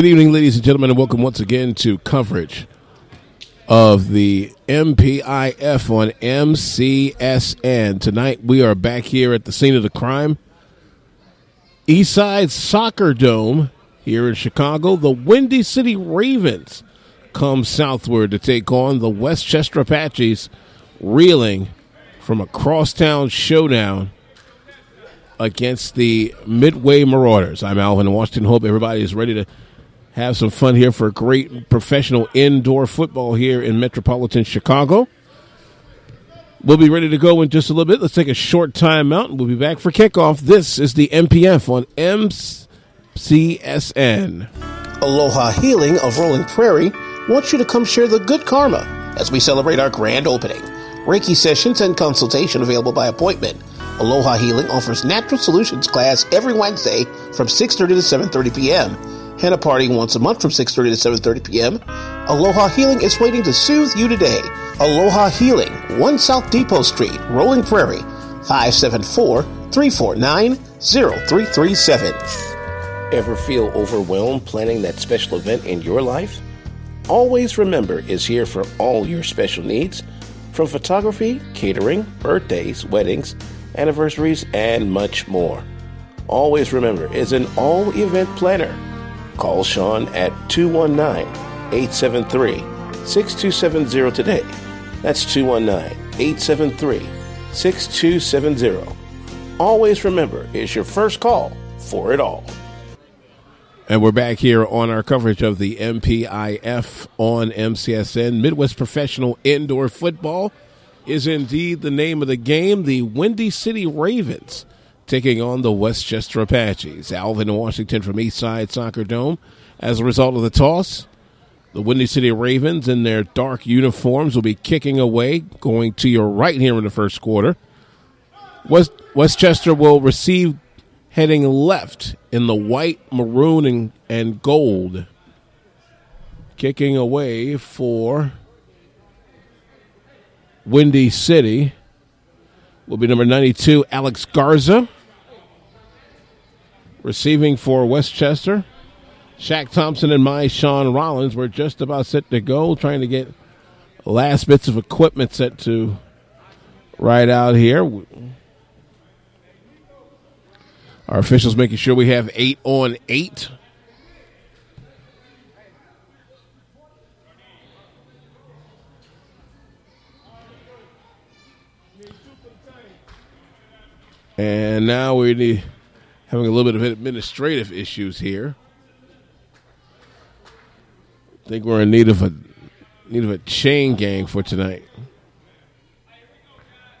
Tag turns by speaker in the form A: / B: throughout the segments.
A: Good evening, ladies and gentlemen, and welcome once again to coverage of the MPIF on MCSN. Tonight we are back here at the scene of the crime, Eastside Soccer Dome here in Chicago. The Windy City Ravens come southward to take on the Westchester Apaches, reeling from a crosstown showdown against the Midway Marauders. I'm Alvin Washington. Hope everybody is ready to have some fun here for great professional indoor football here in metropolitan Chicago. We'll be ready to go in just a little bit. Let's take a short time out and we'll be back for kickoff. This is the MPF on MCSN.
B: Aloha Healing of Rolling Prairie wants you to come share the good karma as we celebrate our grand opening. Reiki sessions and consultation available by appointment. Aloha Healing offers natural solutions class every Wednesday from 6:30 to 7:30 p.m. Henna party once a month from 6:30 to 7:30 p.m. Aloha Healing is waiting to soothe you today. Aloha Healing, 1 South Depot Street, Rolling Prairie, 574-349-0337. Ever feel overwhelmed planning that special event in your life? Always Remember is here for all your special needs, from photography, catering, birthdays, weddings, anniversaries, and much more. Always Remember is an all event planner. Call Sean at 219 873 6270 today. That's 219 873 6270. Always remember it's your first call for it all.
A: And we're back here on our coverage of the MPIF on MCSN. Midwest Professional Indoor Football is indeed the name of the game. The Windy City Ravens taking on the Westchester Apaches. Alvin Washington from Eastside Soccer Dome. As a result of the toss, the Windy City Ravens in their dark uniforms will be kicking away, going to your right here in the first quarter. West, Westchester will receive heading left in the white, maroon, and, and gold. Kicking away for Windy City will be number 92, Alex Garza. Receiving for Westchester, Shaq Thompson and my Sean Rollins were just about set to go, trying to get last bits of equipment set to right out here. Our officials making sure we have eight on eight. And now we need having a little bit of administrative issues here. I think we're in need of a need of a chain gang for tonight.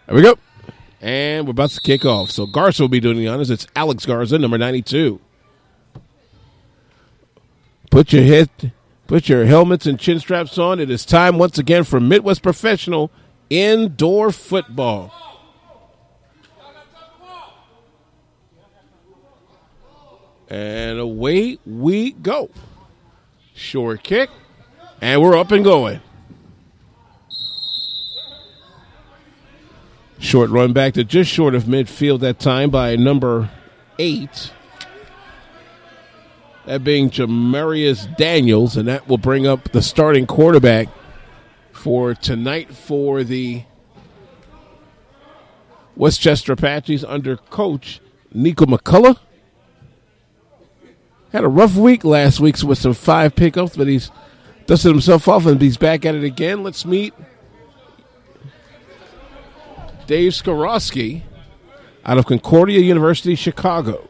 A: There we go. And we're about to kick off. So Garza will be doing the honors. It's Alex Garza, number 92. Put your head, put your helmets and chin straps on. It is time once again for Midwest Professional Indoor Football. And away we go. Short kick. And we're up and going. Short run back to just short of midfield that time by number eight. That being Jamarius Daniels, and that will bring up the starting quarterback for tonight for the Westchester Apaches under coach Nico McCullough. Had a rough week last week with some five pickups, but he's dusted himself off and he's back at it again. Let's meet Dave Skorowski out of Concordia University, Chicago.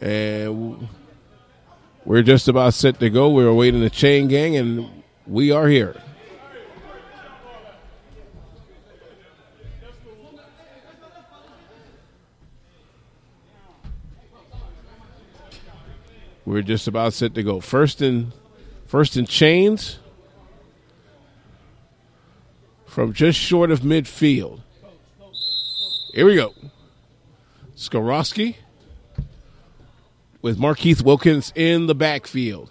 A: And we're just about set to go. We're awaiting the chain gang, and we are here. We're just about set to go. First in first in chains from just short of midfield. Here we go. Skorowski with Markeith Wilkins in the backfield.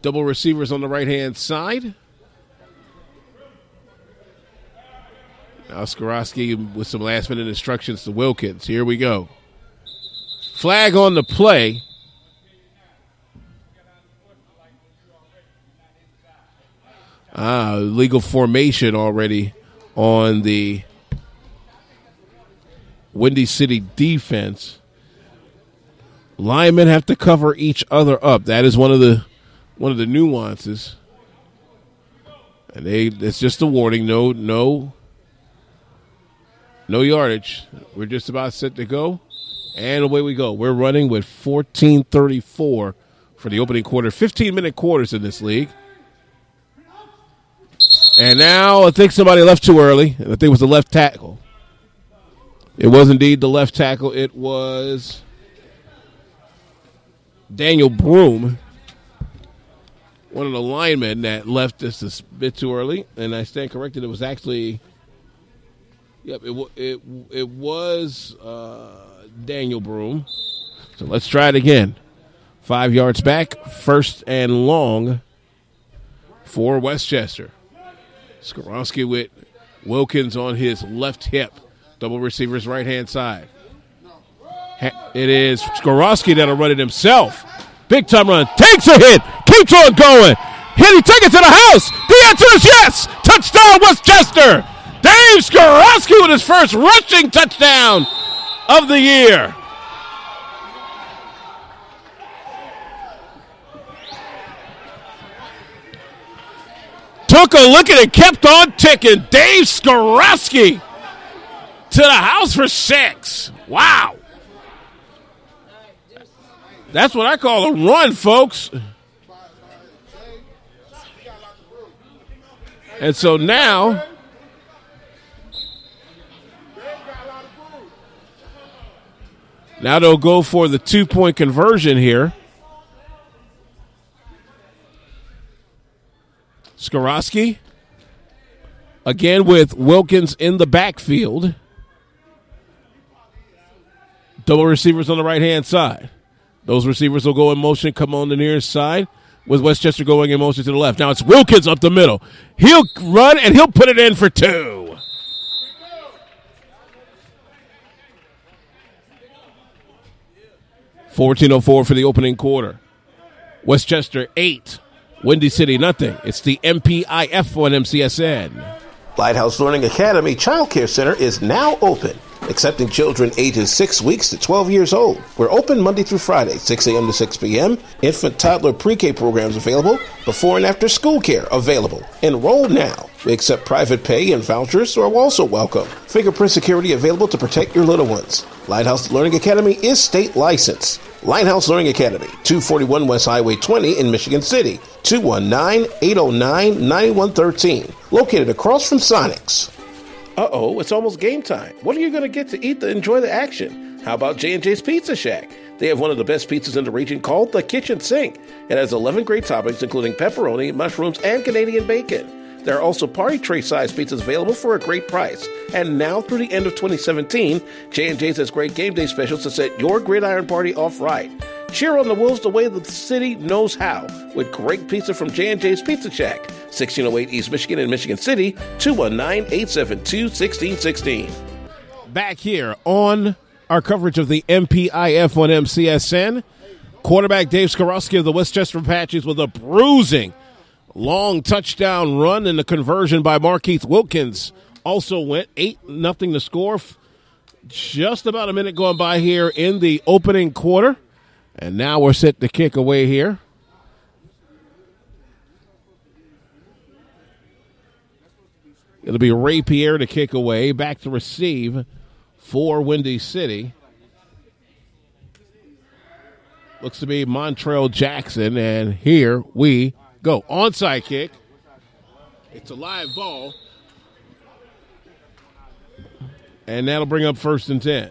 A: Double receivers on the right hand side. Now Skorowski with some last minute instructions to Wilkins. Here we go. Flag on the play. Ah, legal formation already on the Windy City defense. Linemen have to cover each other up. That is one of the one of the nuances. And they it's just a warning. No, no, no yardage. We're just about set to go. And away we go. We're running with 1434 for the opening quarter. 15 minute quarters in this league. And now I think somebody left too early. I think it was the left tackle. It was indeed the left tackle. It was Daniel Broom, one of the linemen that left us a bit too early. And I stand corrected. It was actually, yep, it it it was uh, Daniel Broom. So let's try it again. Five yards back, first and long for Westchester. Skorowski with Wilkins on his left hip. Double receivers right hand side. It is Skorowski that'll run it himself. Big time run. Takes a hit. Keeps on going. Hit. He take it to the house. The answer is yes. Touchdown Westchester. Dave Skorowski with his first rushing touchdown of the year. Took a look at it, kept on ticking. Dave Skorowski to the house for six. Wow. That's what I call a run, folks. And so now Now they'll go for the two point conversion here. Skorowski. Again with Wilkins in the backfield. Double receivers on the right hand side. Those receivers will go in motion, come on the nearest side, with Westchester going in motion to the left. Now it's Wilkins up the middle. He'll run and he'll put it in for two. Fourteen oh four for the opening quarter. Westchester eight, Windy City nothing. It's the MPIF on MCSN.
B: Lighthouse Learning Academy Child Care Center is now open, accepting children ages 6 weeks to 12 years old. We're open Monday through Friday, 6 a.m. to 6 p.m. Infant, toddler, pre-K programs available. Before and after school care available. Enroll now. We accept private pay and vouchers are also welcome. Fingerprint security available to protect your little ones. Lighthouse Learning Academy is state licensed. Lighthouse Learning Academy, 241 West Highway 20 in Michigan City, 219-809-9113, located across from Sonics. Uh-oh, it's almost game time. What are you going to get to eat to enjoy the action? How about J&J's Pizza Shack? They have one of the best pizzas in the region called the Kitchen Sink. It has 11 great toppings including pepperoni, mushrooms, and Canadian bacon. There are also party tray size pizzas available for a great price. And now through the end of 2017, J&J's has great game day specials to set your gridiron party off right. Cheer on the Wolves the way the city knows how with great pizza from J&J's Pizza Shack, 1608 East Michigan in Michigan City, 219-872-1616.
A: Back here on our coverage of the MPIF on MCSN, quarterback Dave Skorowski of the Westchester Apaches with a bruising long touchdown run and the conversion by Markeith Wilkins also went eight nothing to score. Just about a minute going by here in the opening quarter, and now we're set to kick away here. It'll be Ray Pierre to kick away, back to receive for Windy City. Looks to be Montrell Jackson, and here we go. Onside kick. It's a live ball. And that'll bring up first and 10.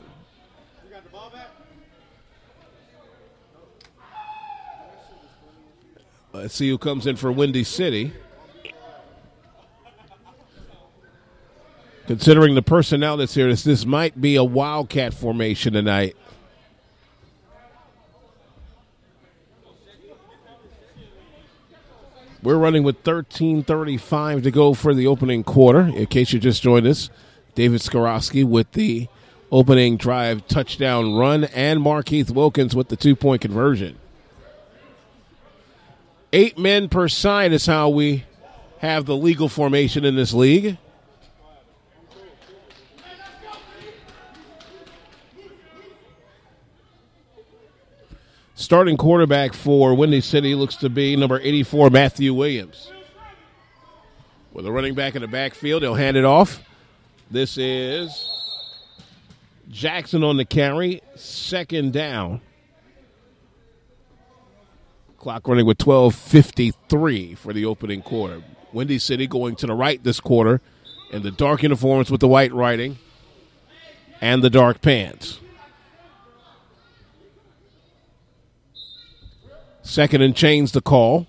A: Let's see who comes in for Windy City. Considering the personnel that's here, this, this might be a wildcat formation tonight. We're running with 13:35 to go for the opening quarter. In case you just joined us, David Skorowski with the opening drive touchdown run, and Markeith Wilkins with the two point conversion. Eight men per side is how we have the legal formation in this league. Starting quarterback for Windy City looks to be number 84, Matthew Williams. With a running back in the backfield, he'll hand it off. This is Jackson on the carry, second down. Clock running with 12.53 for the opening quarter. Windy City going to the right this quarter in the dark uniforms with the white writing and the dark pants. Second and chains the call.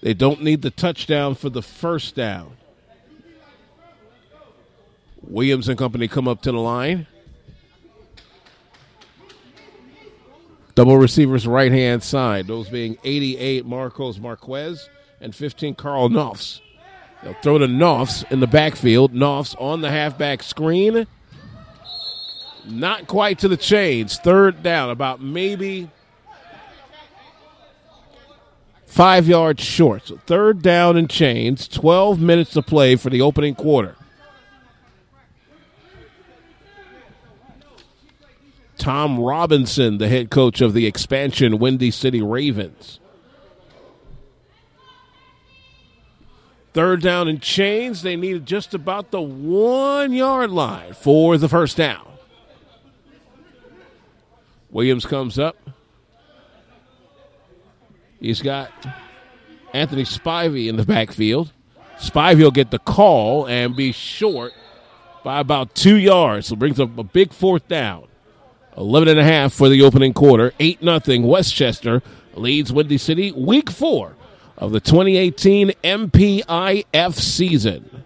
A: They don't need the touchdown for the first down. Williams and company come up to the line. Double receivers right hand side, those being 88 Marcos Marquez and 15 Carl Knopfs. They'll throw to Knopfs in the backfield. Knopfs on the halfback screen. Not quite to the chains. Third down, about maybe five yards short. So third down and chains. 12 minutes to play for the opening quarter. Tom Robinson, the head coach of the expansion Windy City Ravens. Third down and chains. They needed just about the one yard line for the first down. Williams comes up. He's got Anthony Spivey in the backfield. Spivey will get the call and be short by about two yards. So brings up a big fourth down. 11 and a half for the opening quarter. 8 nothing. Westchester leads Windy City week 4 of the 2018 MPIF season.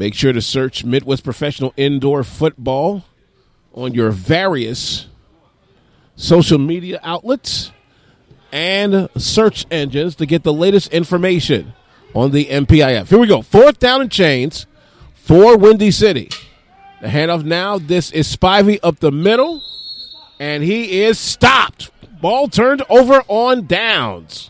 A: Make sure to search Midwest Professional Indoor Football on your various social media outlets and search engines to get the latest information on the MPIF. Here we go. Fourth down and chains for Windy City. The handoff now. This is Spivey up the middle, and he is stopped. Ball turned over on downs.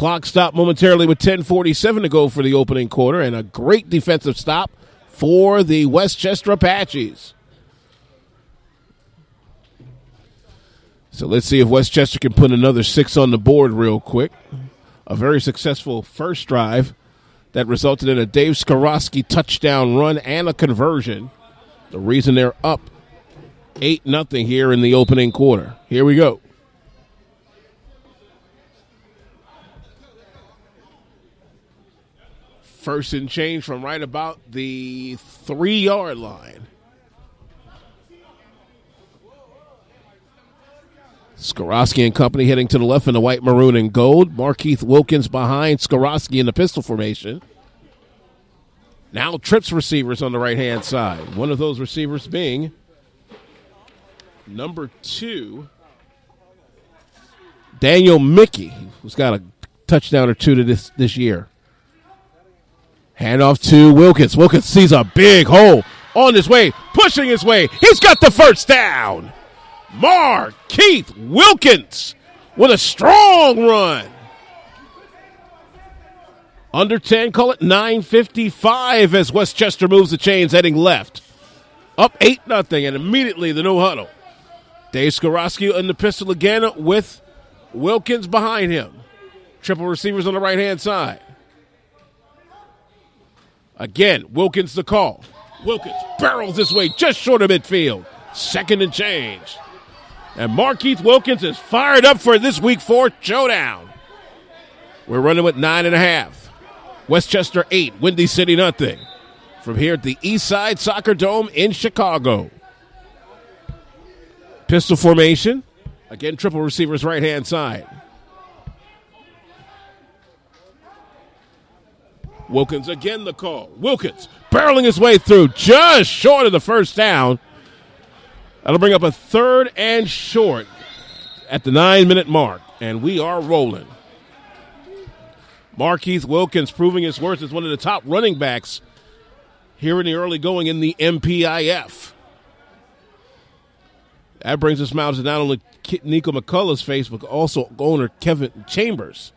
A: Clock stopped momentarily with 10:47 to go for the opening quarter, and a great defensive stop for the Westchester Apaches. So let's see if Westchester can put another six on the board real quick. A very successful first drive that resulted in a Dave Skorowski touchdown run and a conversion. The reason they're up 8 nothing here in the opening quarter. Here we go. First and change from right about the three yard line. Skorowski and company heading to the left in the white, maroon, and gold. Markeith Wilkins behind Skorowski in the pistol formation. Now trips receivers on the right hand side. One of those receivers being number two, Daniel Mickey, who's got a touchdown or two to this this year. Handoff to Wilkins. Wilkins sees a big hole on his way, pushing his way. He's got the first down. Mar Keith Wilkins with a strong run. Under 10, call it 955 as Westchester moves the chains heading left. Up 8 nothing, and immediately the no huddle. Dave Skorowski in the pistol again with Wilkins behind him. Triple receivers on the right hand side. Again, Wilkins the call. Wilkins barrels this way just short of midfield. Second and change. And Markeith Wilkins is fired up for this week four showdown. We're running with nine and a half. Westchester eight, Windy City nothing. From here at the East Side Soccer Dome in Chicago. Pistol formation. Again, triple receivers right hand side. Wilkins again the call. Wilkins barreling his way through just short of the first down. That'll bring up a third and short at the nine minute mark, and we are rolling. Markeith Wilkins proving his worth as one of the top running backs here in the early going in the MPIF. That brings a smile to not only Nico McCullough's face, but also owner Kevin Chambers.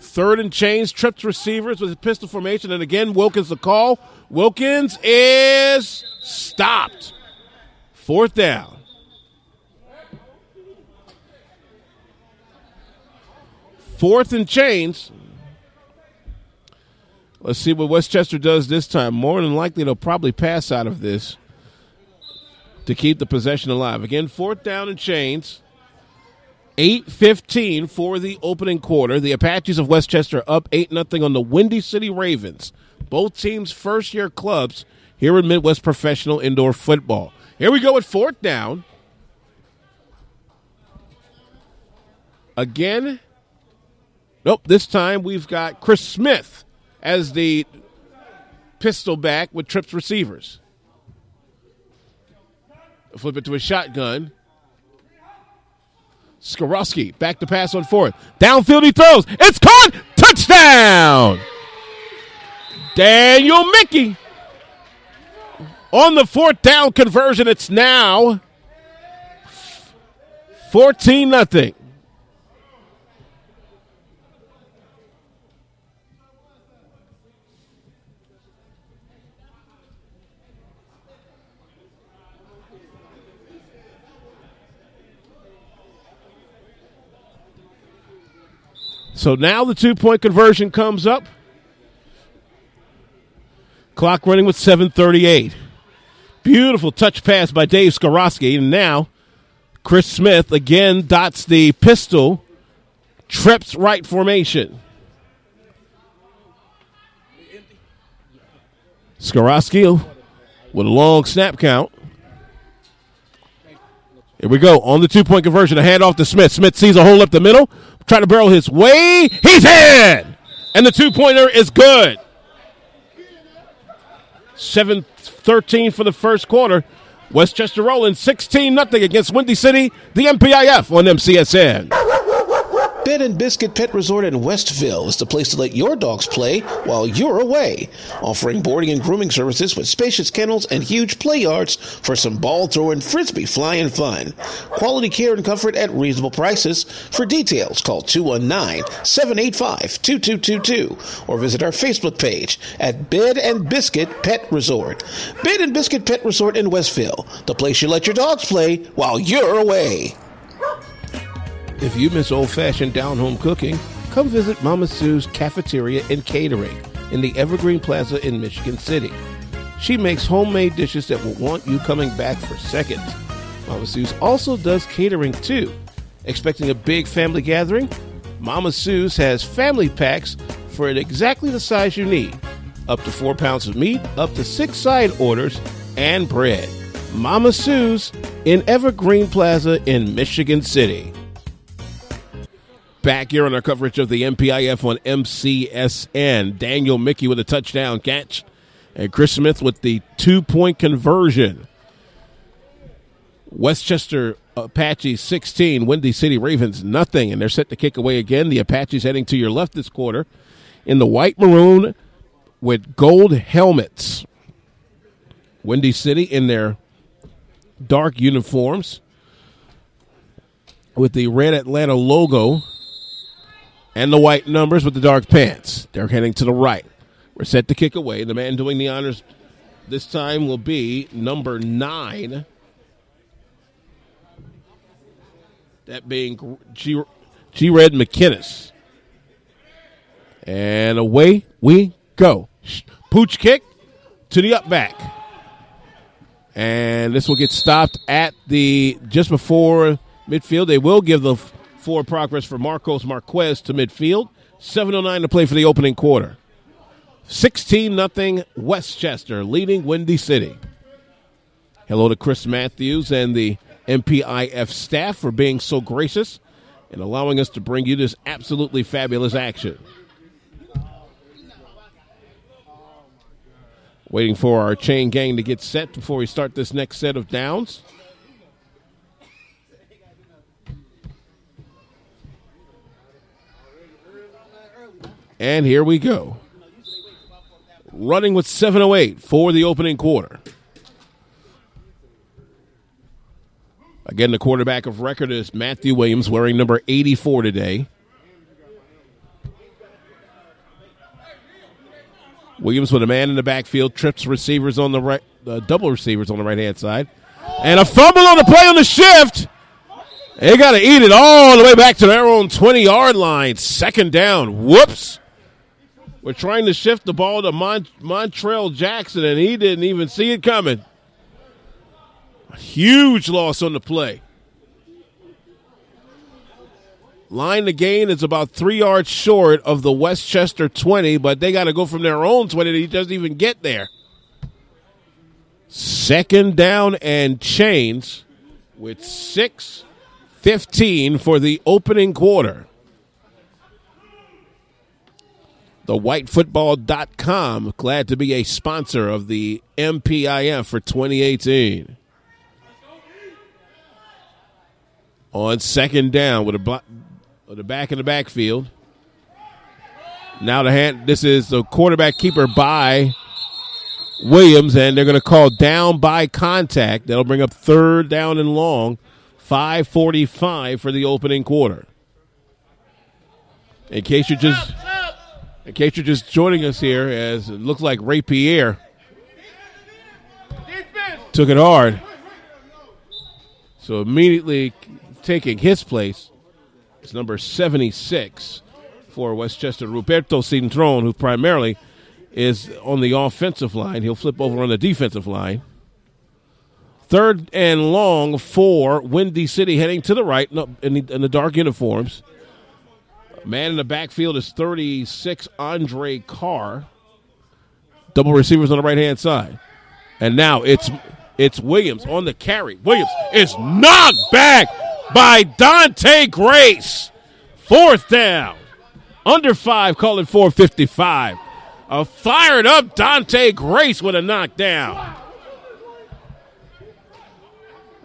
A: Third and chains, trips receivers with a pistol formation, and again Wilkins the call. Wilkins is stopped. Fourth down. Fourth and chains. Let's see what Westchester does this time. More than likely, they'll probably pass out of this to keep the possession alive. Again, fourth down and chains. 8-15 for the opening quarter. The Apaches of Westchester up 8 nothing on the Windy City Ravens. Both teams first-year clubs here in Midwest Professional Indoor Football. Here we go at fourth down. Again. Nope, this time we've got Chris Smith as the pistol back with trips receivers. Flip it to a shotgun. Skorowski back to pass on fourth. Downfield he throws. It's caught. Touchdown. Daniel Mickey. On the fourth down conversion, it's now 14 nothing. So now the two point conversion comes up. Clock running with 738. Beautiful touch pass by Dave Skorowski. And now Chris Smith again dots the pistol, trips right formation. Skorowski with a long snap count. Here we go on the two point conversion. A handoff to Smith. Smith sees a hole up the middle, trying to barrel his way. He's in! And the two pointer is good. 7 13 for the first quarter. Westchester rolling 16 0 against Windy City, the MPIF on MCSN.
B: Bed and Biscuit Pet Resort in Westville is the place to let your dogs play while you're away. Offering boarding and grooming services with spacious kennels and huge play yards for some ball throwing, frisbee flying fun. Quality care and comfort at reasonable prices. For details, call 219 785 2222 or visit our Facebook page at Bed and Biscuit Pet Resort. Bed and Biscuit Pet Resort in Westville, the place you let your dogs play while you're away.
A: If you miss old fashioned down home cooking, come visit Mama Sue's Cafeteria and Catering in the Evergreen Plaza in Michigan City. She makes homemade dishes that will want you coming back for seconds. Mama Sue's also does catering too. Expecting a big family gathering? Mama Sue's has family packs for exactly the size you need. Up to four pounds of meat, up to six side orders, and bread. Mama Sue's in Evergreen Plaza in Michigan City back here on our coverage of the MPIF on MCSN. Daniel Mickey with a touchdown catch, and Chris Smith with the two point conversion. Westchester Apaches 16, Windy City Ravens nothing, and they're set to kick away again. The Apaches heading to your left this quarter in the white maroon with gold helmets. Windy City in their dark uniforms with the red Atlanta logo and the white numbers with the dark pants. They're heading to the right. We're set to kick away. The man doing the honors this time will be number nine. That being G. G. Red McKinnis. And away we go. Pooch kick to the up back. And this will get stopped at the just before midfield. They will give the forward progress for Marcos Marquez to midfield. 7.09 to play for the opening quarter. 16 nothing Westchester leading Windy City. Hello to Chris Matthews and the MPIF staff for being so gracious and allowing us to bring you this absolutely fabulous action. Waiting for our chain gang to get set before we start this next set of downs. And here we go. Running with 708 for the opening quarter. Again, the quarterback of record is Matthew Williams, wearing number 84 today. Williams with a man in the backfield, trips receivers on the right, uh, double receivers on the right hand side, and a fumble on the play on the shift. They got to eat it all the way back to their own 20 yard line. Second down. Whoops. We're trying to shift the ball to Mont- Montrell Jackson, and he didn't even see it coming. A huge loss on the play. Line to gain is about three yards short of the Westchester 20, but they got to go from their own 20 he doesn't even get there. Second down and chains with six 15 for the opening quarter. The whitefootball.com glad to be a sponsor of the MPIF for 2018. On second down with a with a back in the backfield. Now the hand this is the quarterback keeper by Williams and they're going to call down by contact. That'll bring up third down and long 545 for the opening quarter. In case you're just in case you're just joining us here, as it looks like Ray Pierre took it hard. So immediately taking his place is number 76 for Westchester, Roberto Cintron, who primarily is on the offensive line. He'll flip over on the defensive line. Third and long for Windy City heading to the right in the, in the dark uniforms. Man in the backfield is 36 Andre Carr. Double receivers on the right hand side. And now it's it's Williams on the carry. Williams is knocked back by Dante Grace. Fourth down. Under five, call it 455. A fired up Dante Grace with a knockdown.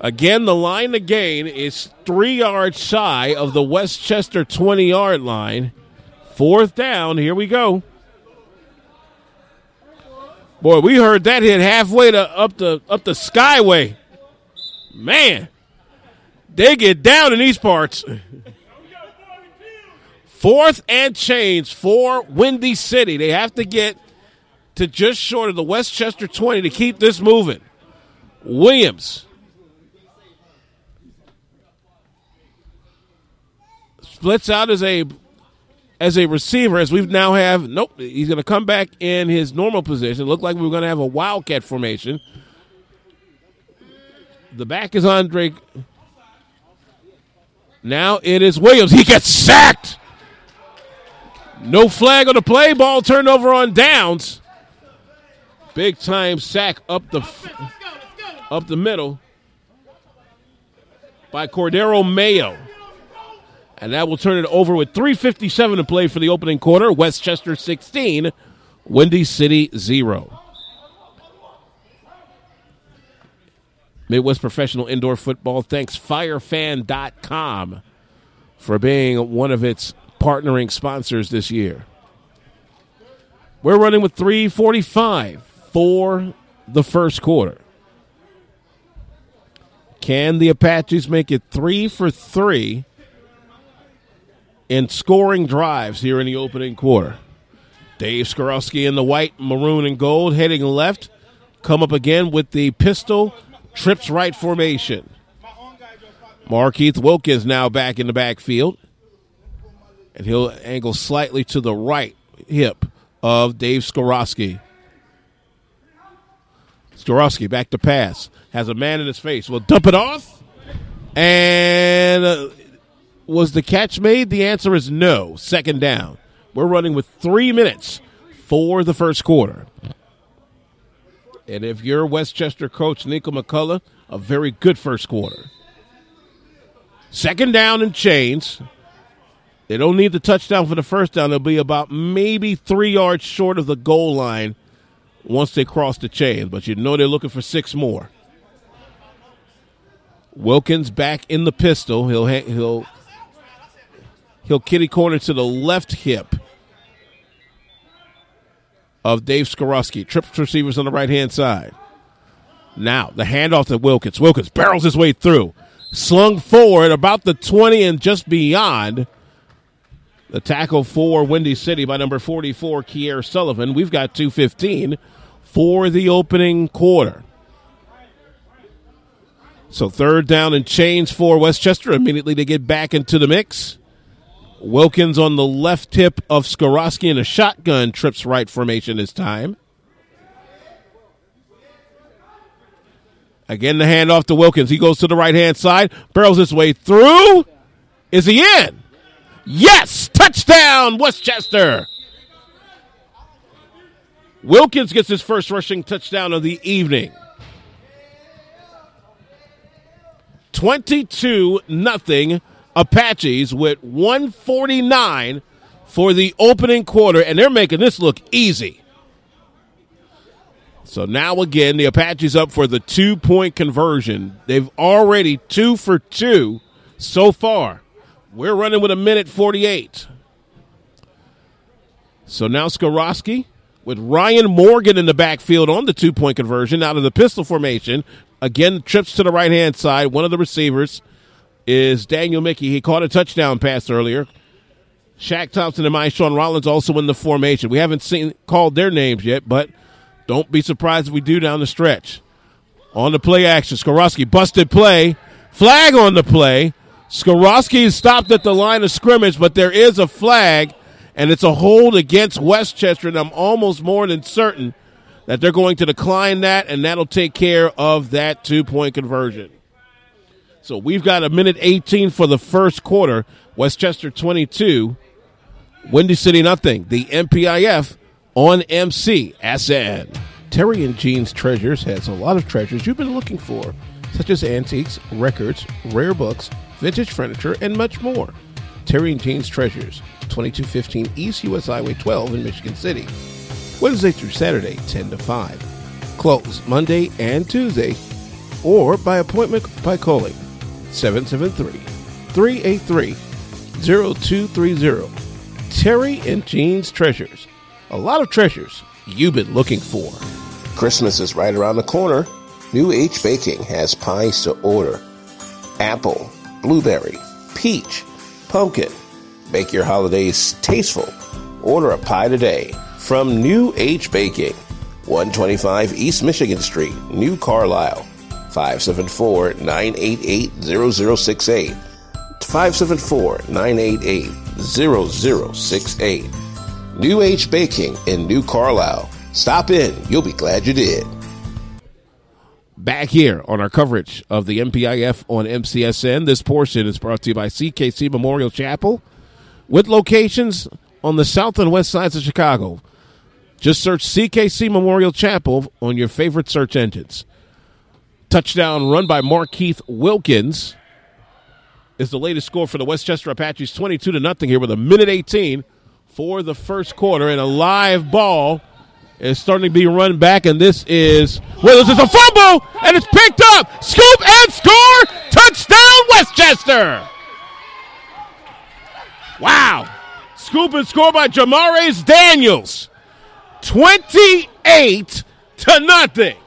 A: Again, the line to gain is three yards shy of the Westchester 20 yard line. Fourth down. Here we go. Boy, we heard that hit halfway to up the up the skyway. Man, they get down in these parts. Fourth and change for Windy City. They have to get to just short of the Westchester 20 to keep this moving. Williams splits out as a as a receiver, as we've now have. Nope, he's going to come back in his normal position. Looked like we were going to have a wildcat formation. The back is Andre. Now it is Williams. He gets sacked. No flag on the play. Ball turned over on downs. Big time sack up the up the middle by Cordero Mayo. And that will turn it over with 3.57 to play for the opening quarter. Westchester 16, Windy City 0. Midwest Professional Indoor Football thanks firefan.com for being one of its partnering sponsors this year. We're running with 345 for the first quarter. Can the Apaches make it three for three in scoring drives here in the opening quarter. Dave Skorowski in the white, maroon, and gold, heading left. Come up again with the pistol, trips right formation. Markeith Wilkins now back in the backfield. And he'll angle slightly to the right hip of Dave Skorowski. Skorowski back to pass. Has a man in his face. Will dump it off. And was the catch made? The answer is no. Second down. We're running with three minutes for the first quarter. And if you're Westchester coach Nico McCullough, a very good first quarter. Second down and chains. They don't need the touchdown for the first down. They'll be about maybe three yards short of the goal line once they cross the chain. But you know they're looking for six more. Wilkins back in the pistol. He'll he'll He'll kitty corner to the left hip of Dave Skorowski. Trips receivers on the right hand side. Now the handoff to Wilkins. Wilkins barrels his way through. Slung forward about the 20 and just beyond. The tackle for Windy City by number 44, Kier Sullivan. We've got 215 for the opening quarter. So third down and chains for Westchester. Immediately to get back into the mix. Wilkins on the left tip of Skorowski in a shotgun trips right formation this time. Again, the handoff to Wilkins. He goes to the right hand side, barrels his way through. Is he in? Yes! Touchdown, Westchester! Wilkins gets his first rushing touchdown of the evening. 22 nothing Apaches with 149 for the opening quarter, and they're making this look easy. So now again, the Apaches up for the two point conversion. They've already two for two so far. We're running with a minute 48. So now Skorowski with Ryan Morgan in the backfield on the two point conversion out of the pistol formation. Again, trips to the right hand side. One of the receivers is Daniel Mickey. He caught a touchdown pass earlier. Shaq Thompson and my Sean Rollins also in the formation. We haven't seen called their names yet, but don't be surprised if we do down the stretch. On the play action, Skorowski busted play, flag on the play. Skorowski stopped at the line of scrimmage, but there is a flag, and it's a hold against Westchester, and I'm almost more than certain that they're going to decline that, and that'll take care of that two point conversion. So we've got a minute 18 for the first quarter. Westchester 22, Windy City nothing. The MPIF on MCSN. Terry and Jean's Treasures has a lot of treasures you've been looking for, such as antiques, records, rare books, vintage furniture, and much more. Terry and Jean's Treasures, 2215 East US Highway 12 in Michigan City. Wednesday through Saturday, 10 to 5. Closed Monday and Tuesday, or by appointment by calling 773 383 0230. Terry and Jean's Treasures. A lot of treasures you've been looking for.
B: Christmas is right around the corner. New Age Baking has pies to order apple, blueberry, peach, pumpkin. Make your holidays tasteful. Order a pie today from New Age Baking, 125 East Michigan Street, New Carlisle. 574 988 0068. 574 988 0068. New Age Baking in New Carlisle. Stop in, you'll be glad you did.
A: Back here on our coverage of the MPIF on MCSN, this portion is brought to you by CKC Memorial Chapel with locations on the south and west sides of Chicago. Just search CKC Memorial Chapel on your favorite search engines. Touchdown run by Markeith Wilkins is the latest score for the Westchester Apaches, 22 to nothing here with a minute 18 for the first quarter, and a live ball is starting to be run back, and this is well, this is a fumble, and it's picked up, scoop and score, touchdown Westchester! Wow, scoop and score by Jamares Daniels, 28 to nothing.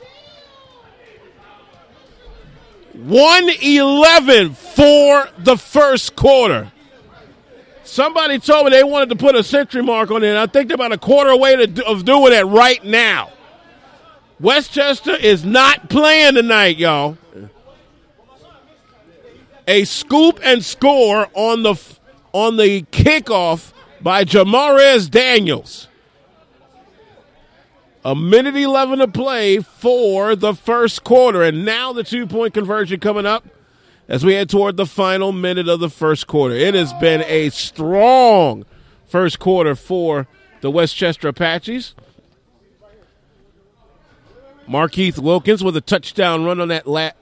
A: 111 for the first quarter. Somebody told me they wanted to put a century mark on it, and I think they're about a quarter away to of doing it right now. Westchester is not playing tonight, y'all. A scoop and score on the on the kickoff by Jamares Daniels. A minute 11 to play for the first quarter. And now the two point conversion coming up as we head toward the final minute of the first quarter. It has been a strong first quarter for the Westchester Apaches. Markeith Wilkins with a touchdown run on that lat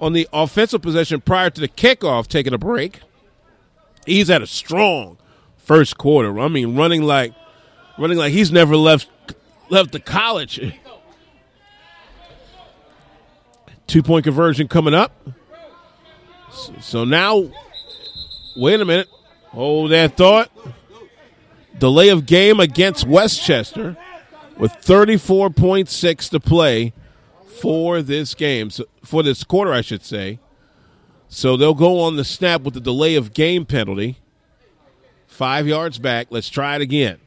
A: on the offensive possession prior to the kickoff, taking a break. He's had a strong first quarter. I mean, running like running like he's never left left the college. Two point conversion coming up. So now, wait a minute. Hold that thought. Delay of game against Westchester. with 34.6 to play for this game, so, for this quarter, I should say. So they'll go on the snap with the delay of game penalty. Five yards back. Let's try it again.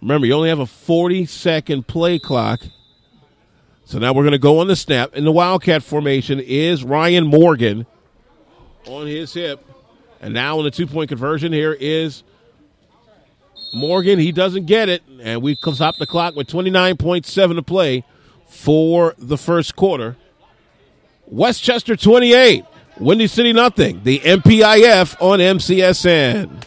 A: Remember, you only have a 40 second play clock. So now we're going to go on the snap. In the Wildcat formation is Ryan Morgan on his hip. And now on the two point conversion, here is Morgan. He doesn't get it. And we stop the clock with 29.7 to play for the first quarter. Westchester 28, Windy City nothing. The MPIF on MCSN.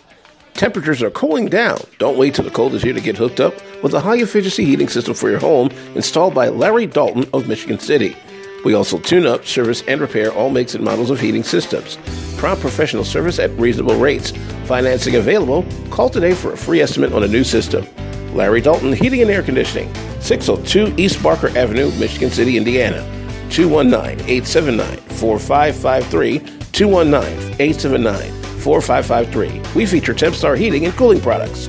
B: Temperatures are cooling down. Don't wait till the cold is here to get hooked up with a high efficiency heating system for your home installed by Larry Dalton of Michigan City. We also tune up, service, and repair all makes and models of heating systems. Prompt professional service at reasonable rates. Financing available. Call today for a free estimate on a new system. Larry Dalton Heating and Air Conditioning, 602 East Barker Avenue, Michigan City, Indiana. 219 879 4553. 219 879 4553. We feature Tempstar heating and cooling products.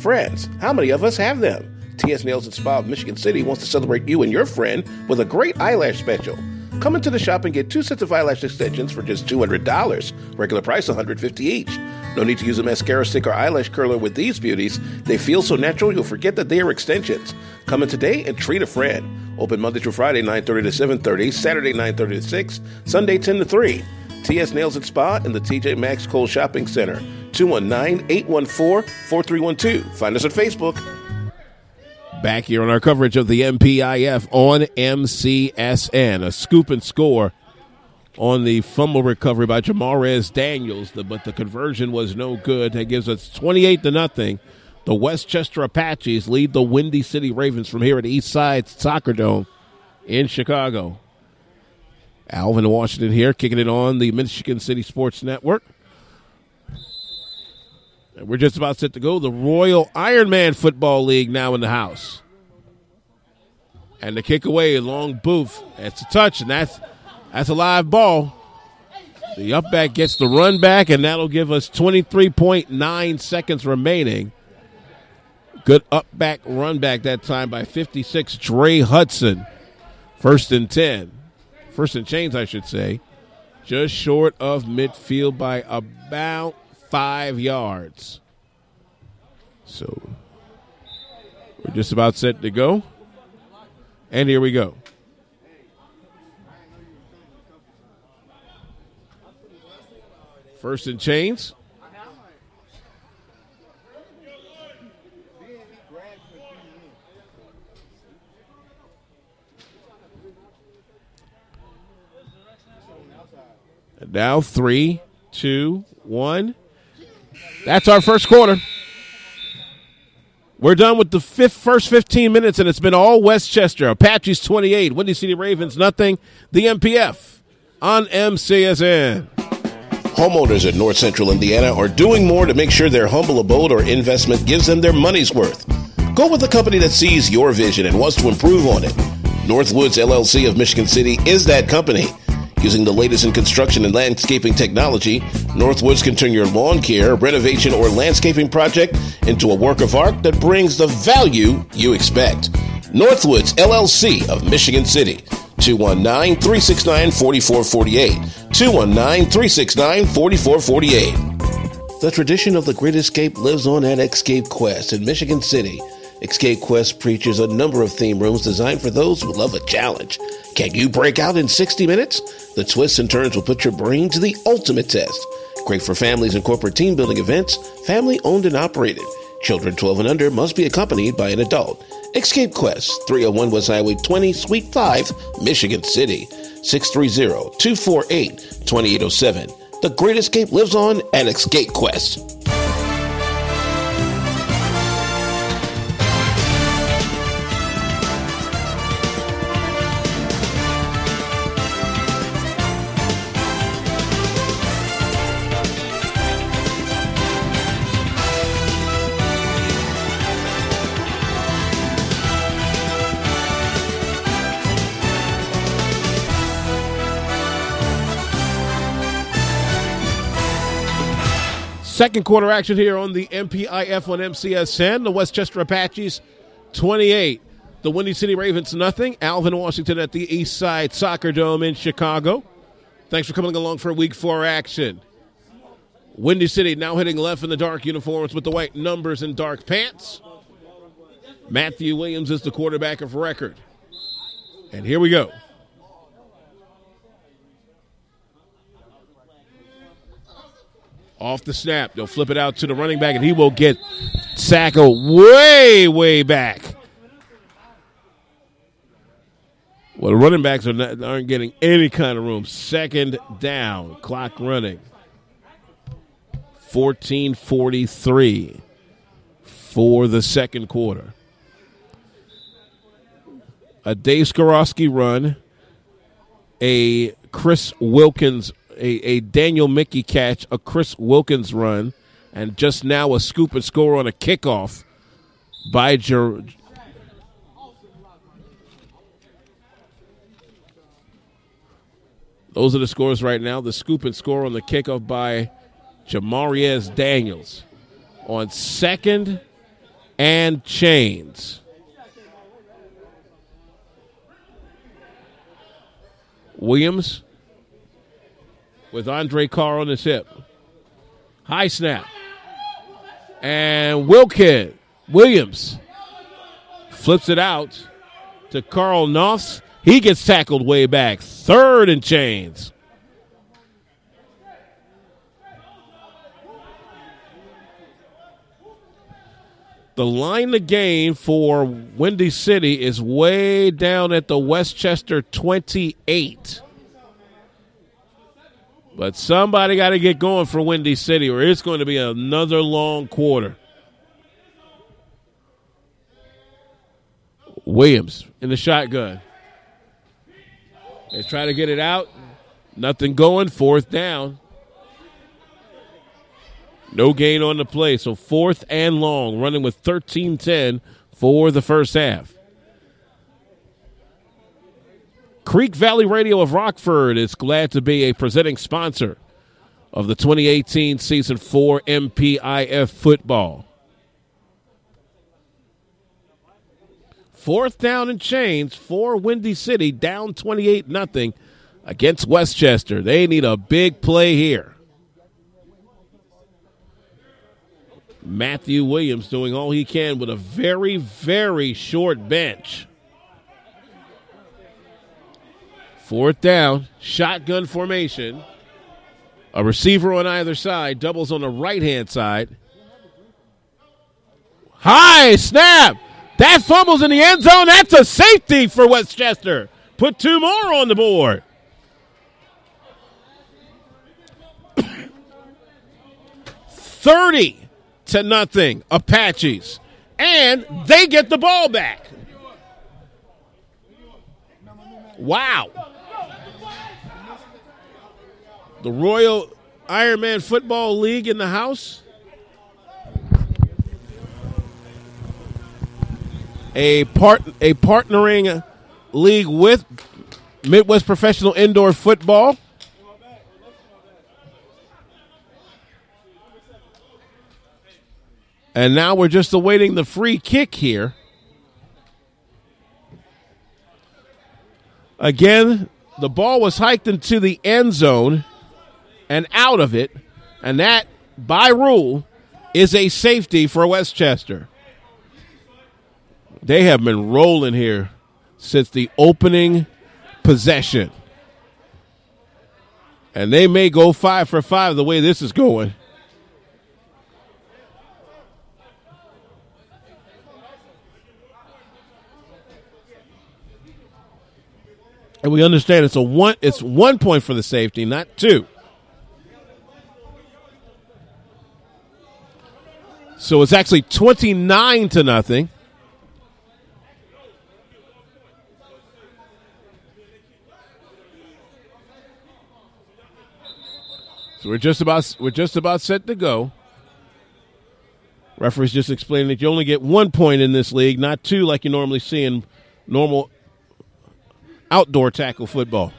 B: Friends, how many of us have them? TS Nails and Spa of Michigan City wants to celebrate you and your friend with a great eyelash special. Come into the shop and get two sets of eyelash extensions for just $200. Regular price $150 each. No need to use a mascara stick or eyelash curler with these beauties. They feel so natural you'll forget that they are extensions. Come in today and treat a friend. Open Monday through Friday, 9.30 to 7.30, Saturday, 9.30 to 6, Sunday, 10 to 3. TS Nails and Spa in the TJ Maxx Cole Shopping Center. 219-814-4312. Find us on Facebook.
A: Back here on our coverage of the MPIF on MCSN. A scoop and score on the fumble recovery by Jamarez Daniels, but the conversion was no good. That gives us 28 to nothing. The Westchester Apaches lead the Windy City Ravens from here at East Side Soccer Dome in Chicago. Alvin Washington here, kicking it on the Michigan City Sports Network. And we're just about set to go. The Royal Ironman Football League now in the house. And the kick away, long booth. That's a touch, and that's that's a live ball. The up back gets the run back, and that'll give us 23.9 seconds remaining. Good up back run back that time by 56, Dre Hudson. First and 10. First and chains, I should say. Just short of midfield by about five yards. So we're just about set to go. And here we go. First and chains. Now three, two, one. That's our first quarter. We're done with the fifth, first 15 minutes, and it's been all Westchester. Apaches 28, Windy City Ravens nothing. The MPF on MCSN.
B: Homeowners in North Central Indiana are doing more to make sure their humble abode or investment gives them their money's worth. Go with a company that sees your vision and wants to improve on it. Northwoods LLC of Michigan City is that company. Using the latest in construction and landscaping technology, Northwoods can turn your lawn care, renovation, or landscaping project into a work of art that brings the value you expect. Northwoods LLC of Michigan City. 219 369 4448. 219 369 4448. The tradition of the Great Escape lives on at Escape Quest in Michigan City. Escape Quest preaches a number of theme rooms designed for those who love a challenge. Can you break out in 60 minutes? The twists and turns will put your brain to the ultimate test. Great for families and corporate team building events, family owned and operated. Children 12 and under must be accompanied by an adult. Escape Quest, 301 West Highway 20, Suite 5, Michigan City. 630-248-2807. The Great Escape lives on at Escape Quest.
A: Second quarter action here on the MPIF on MCSN. The Westchester Apaches 28. The Windy City Ravens nothing. Alvin Washington at the East Side Soccer Dome in Chicago. Thanks for coming along for week four action. Windy City now hitting left in the dark uniforms with the white numbers and dark pants. Matthew Williams is the quarterback of record. And here we go. Off the snap. They'll flip it out to the running back, and he will get Sacco way, way back. Well, the running backs are not, aren't getting any kind of room. Second down, clock running. 1443 for the second quarter. A Dave Skorowski run, a Chris Wilkins a, a Daniel Mickey catch, a Chris Wilkins run, and just now a scoop and score on a kickoff by Jer- Those are the scores right now. The scoop and score on the kickoff by Jamarius Daniels on second and chains. Williams with Andre Carr on his hip. High snap. And Wilkin Williams flips it out to Carl Knopf. He gets tackled way back. Third and chains. The line of gain for Windy City is way down at the Westchester 28. But somebody got to get going for Windy City, or it's going to be another long quarter. Williams in the shotgun. They try to get it out. Nothing going. Fourth down. No gain on the play. So fourth and long, running with 13 10 for the first half. Creek Valley Radio of Rockford is glad to be a presenting sponsor of the 2018 season for MPIF football. Fourth down and chains for Windy City, down 28 nothing against Westchester. They need a big play here. Matthew Williams doing all he can with a very, very short bench. Fourth down, shotgun formation. A receiver on either side, doubles on the right hand side. High snap. That fumbles in the end zone. That's a safety for Westchester. Put two more on the board. Thirty to nothing, Apaches, and they get the ball back. Wow. The Royal Ironman Football League in the house. A part a partnering league with Midwest Professional Indoor Football. And now we're just awaiting the free kick here. Again, the ball was hiked into the end zone and out of it, and that, by rule, is a safety for Westchester. They have been rolling here since the opening possession. And they may go five for five the way this is going. And we understand it's a one it's one point for the safety, not two. So it's actually 29 to nothing. So we're just about we're just about set to go. Referee's just explaining that you only get one point in this league, not two like you normally see in normal outdoor tackle football.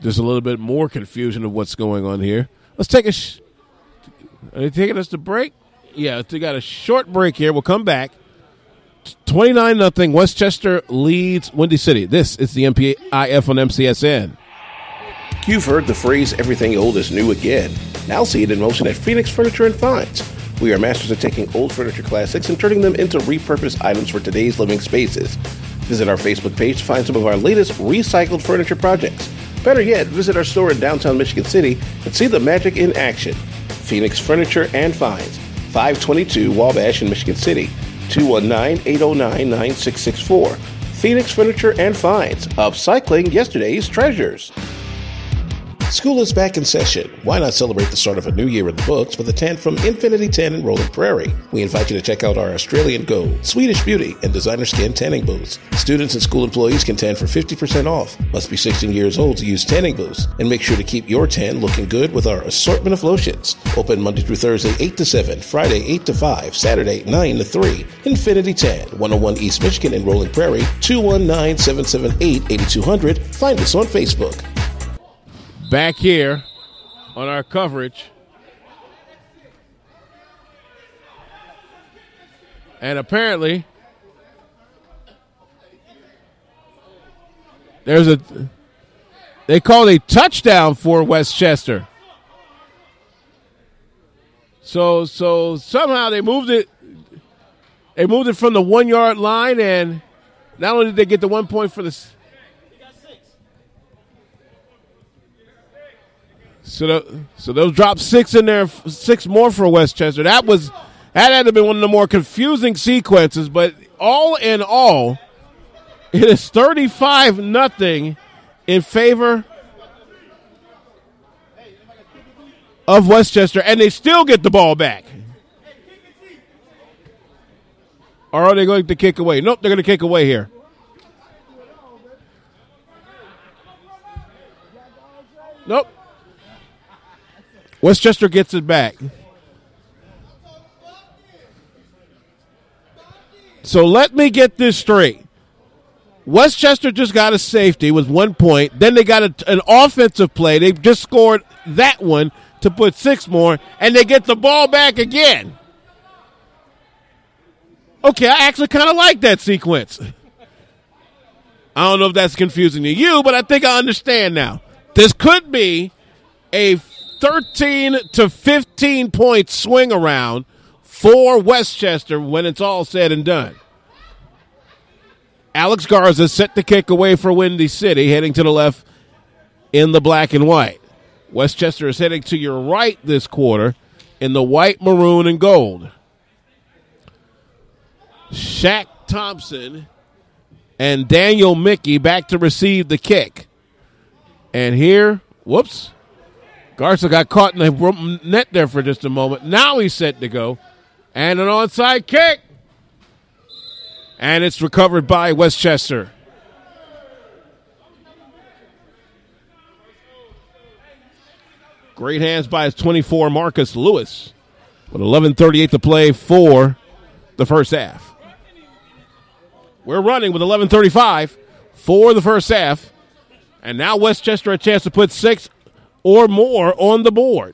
A: There's a little bit more confusion of what's going on here. Let's take a. Sh- Are they taking us to break? Yeah, we got a short break here. We'll come back. 29 nothing. Westchester leads Windy City. This is the MPIF on MCSN.
B: You've heard the phrase everything old is new again. Now see it in motion at Phoenix Furniture and Finds. We are masters at taking old furniture classics and turning them into repurposed items for today's living spaces. Visit our Facebook page to find some of our latest recycled furniture projects. Better yet, visit our store in downtown Michigan City and see the magic in action. Phoenix Furniture and Finds, 522 Wabash in Michigan City, 219-809-9664. Phoenix Furniture and Finds, upcycling yesterday's treasures. School is back in session. Why not celebrate the start of a new year in the books with a tan from Infinity Tan in Rolling Prairie? We invite you to check out our Australian Gold, Swedish Beauty, and Designer Skin tanning booths. Students and school employees can tan for 50% off. Must be 16 years old to use tanning booths. And make sure to keep your tan looking good with our assortment of lotions. Open Monday through Thursday, 8 to 7, Friday, 8 to 5, Saturday, 9 to 3. Infinity Tan, 101 East Michigan in Rolling Prairie, 219 778 8200. Find us on Facebook.
A: Back here on our coverage. And apparently, there's a. They called a touchdown for Westchester. So so somehow they moved it. They moved it from the one yard line, and not only did they get the one point for the. So, the, so those dropped six in there, six more for Westchester. That was that had to been one of the more confusing sequences. But all in all, it is thirty-five nothing in favor of Westchester, and they still get the ball back. Or are they going to kick away? Nope, they're going to kick away here. Nope. Westchester gets it back. So let me get this straight. Westchester just got a safety with one point. Then they got a, an offensive play. They just scored that one to put six more, and they get the ball back again. Okay, I actually kind of like that sequence. I don't know if that's confusing to you, but I think I understand now. This could be a 13 to 15 point swing around for Westchester when it's all said and done. Alex Garza set the kick away for Windy City, heading to the left in the black and white. Westchester is heading to your right this quarter in the white, maroon, and gold. Shaq Thompson and Daniel Mickey back to receive the kick. And here, whoops, Garza got caught in the net there for just a moment. Now he's set to go. And an onside kick. And it's recovered by Westchester. Great hands by his 24, Marcus Lewis. With 11.38 to play for the first half. We're running with 11.35 for the first half. And now Westchester a chance to put six or more on the board.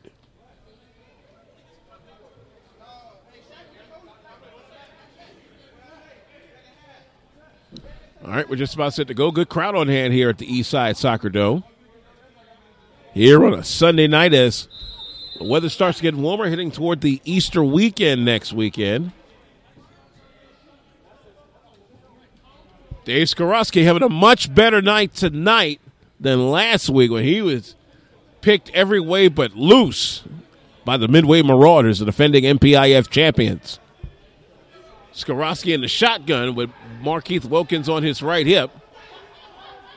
A: All right, we're just about set to go. Good crowd on hand here at the East Side Soccer Dome. Here on a Sunday night as the weather starts to get warmer, heading toward the Easter weekend next weekend. Dave Skorowski having a much better night tonight than last week when he was picked every way but loose by the Midway Marauders, the defending MPIF champions. Skorowski in the shotgun with Markeith Wilkins on his right hip.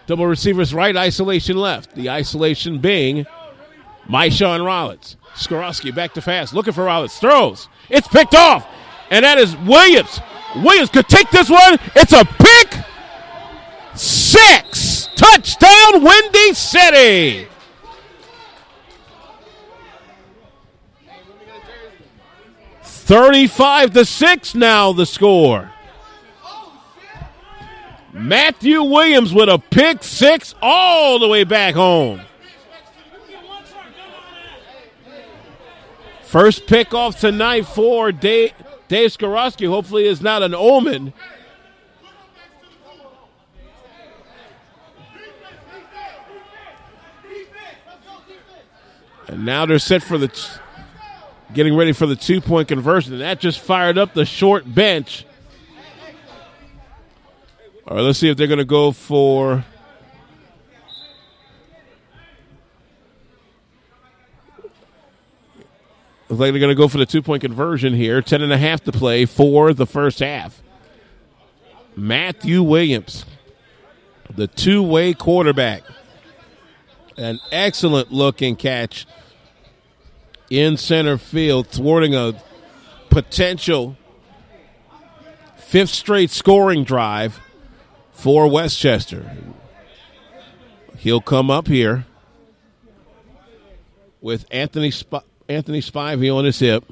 A: Double receivers right, isolation left. The isolation being Maishawn Rollins. Skorowski back to fast, looking for Rollins. Throws. It's picked off. And that is Williams. Williams could take this one. It's a pick. Six. Touchdown, Windy City. 35 to 6 now the score. Matthew Williams with a pick six all the way back home. First pick off tonight for Dave, Dave Hopefully, is not an omen. And now they're set for the getting ready for the two point conversion. And that just fired up the short bench. All right, let's see if they're going to go for. Looks like they're going to go for the two point conversion here. Ten and a half to play for the first half. Matthew Williams, the two way quarterback. An excellent looking catch in center field, thwarting a potential fifth straight scoring drive for Westchester. He'll come up here with Anthony Sp- Anthony Spivey on his hip.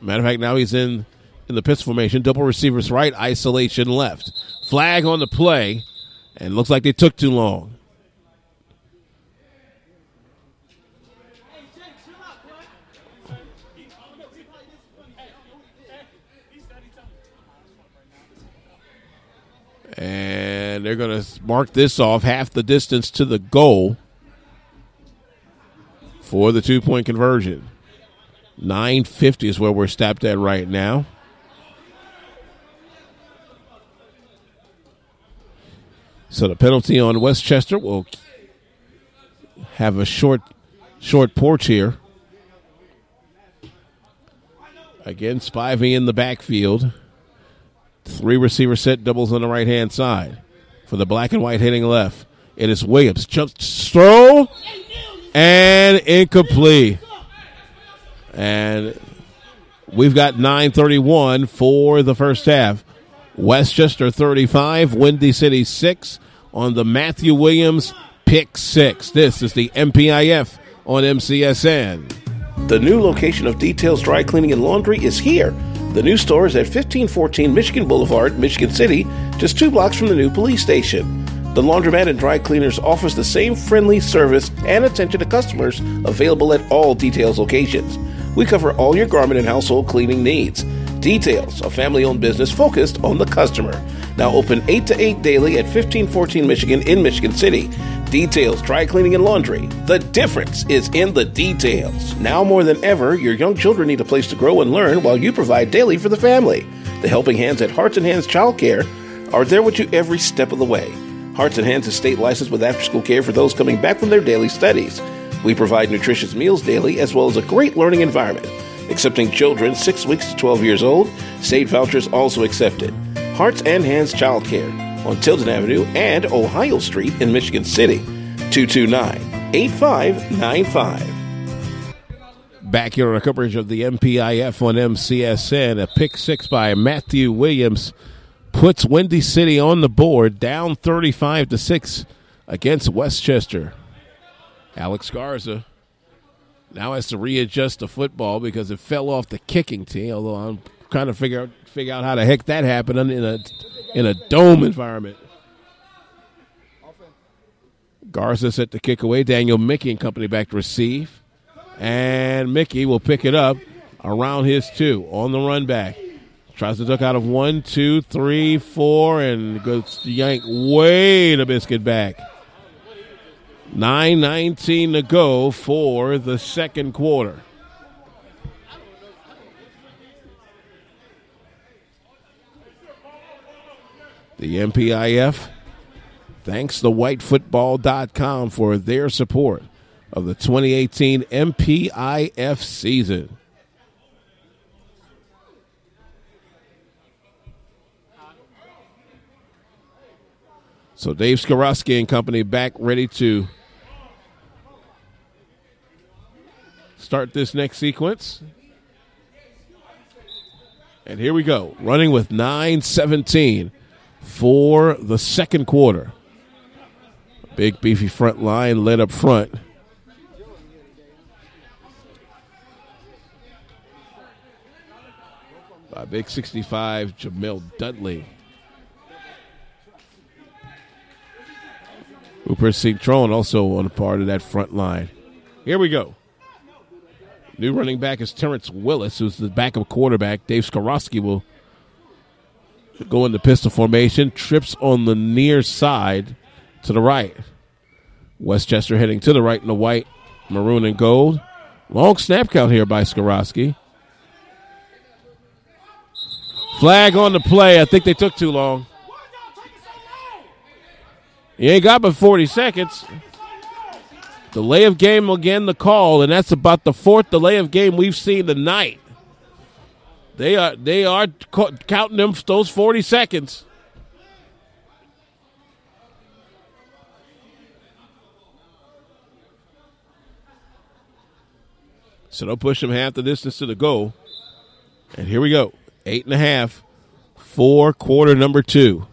A: Matter of fact, now he's in in the pistol formation. Double receivers right, isolation left. Flag on the play, and looks like they took too long. And they're going to mark this off half the distance to the goal for the two point conversion. 950 is where we're stopped at right now. So the penalty on Westchester will have a short short porch here. Again, Spivey in the backfield. Three receiver set doubles on the right hand side. For the black and white hitting left. It is Williams. Jumps throw and incomplete. And we've got 931 for the first half. Westchester 35, Windy City 6 on the Matthew Williams pick 6. This is the MPIF on MCSN.
B: The new location of Details Dry Cleaning and Laundry is here. The new store is at 1514 Michigan Boulevard, Michigan City, just two blocks from the new police station. The laundromat and dry cleaners offers the same friendly service and attention to customers available at all Details locations. We cover all your garment and household cleaning needs. Details, a family owned business focused on the customer. Now open 8 to 8 daily at 1514 Michigan in Michigan City. Details, dry cleaning and laundry. The difference is in the details. Now more than ever, your young children need a place to grow and learn while you provide daily for the family. The helping hands at Hearts and Hands Childcare are there with you every step of the way. Hearts and Hands is state licensed with after school care for those coming back from their daily studies. We provide nutritious meals daily as well as a great learning environment. Accepting children 6 weeks to 12 years old, state vouchers also accepted. Hearts and Hands Childcare on Tilden Avenue and Ohio Street in Michigan City. 229 8595.
A: Back here on a coverage of the MPIF on MCSN, a pick six by Matthew Williams puts Windy City on the board, down 35 to 6 against Westchester. Alex Garza now has to readjust the football because it fell off the kicking tee, although I'm trying to figure out figure out how the heck that happened in a in a dome environment. Garza set the kick away. Daniel Mickey and company back to receive. And Mickey will pick it up around his two on the run back. Tries to duck out of one, two, three, four, and goes to yank way the biscuit back. 9.19 to go for the second quarter. The MPIF thanks the whitefootball.com for their support of the 2018 MPIF season. So Dave Skorowski and company back ready to start this next sequence. And here we go, running with 917 for the second quarter. Big beefy front line led up front. By big 65, Jamil Dudley. Cooper Citron also on a part of that front line. Here we go. New running back is Terrence Willis, who's the backup quarterback. Dave Skorowski will go into pistol formation. Trips on the near side to the right. Westchester heading to the right in the white, maroon, and gold. Long snap count here by Skorowski. Flag on the play. I think they took too long. You ain't got but 40 seconds. Delay of game again, the call, and that's about the fourth delay of game we've seen tonight. They are they are counting them those 40 seconds. So they'll push them half the distance to the goal. And here we go. Eight and a half. Four quarter number two.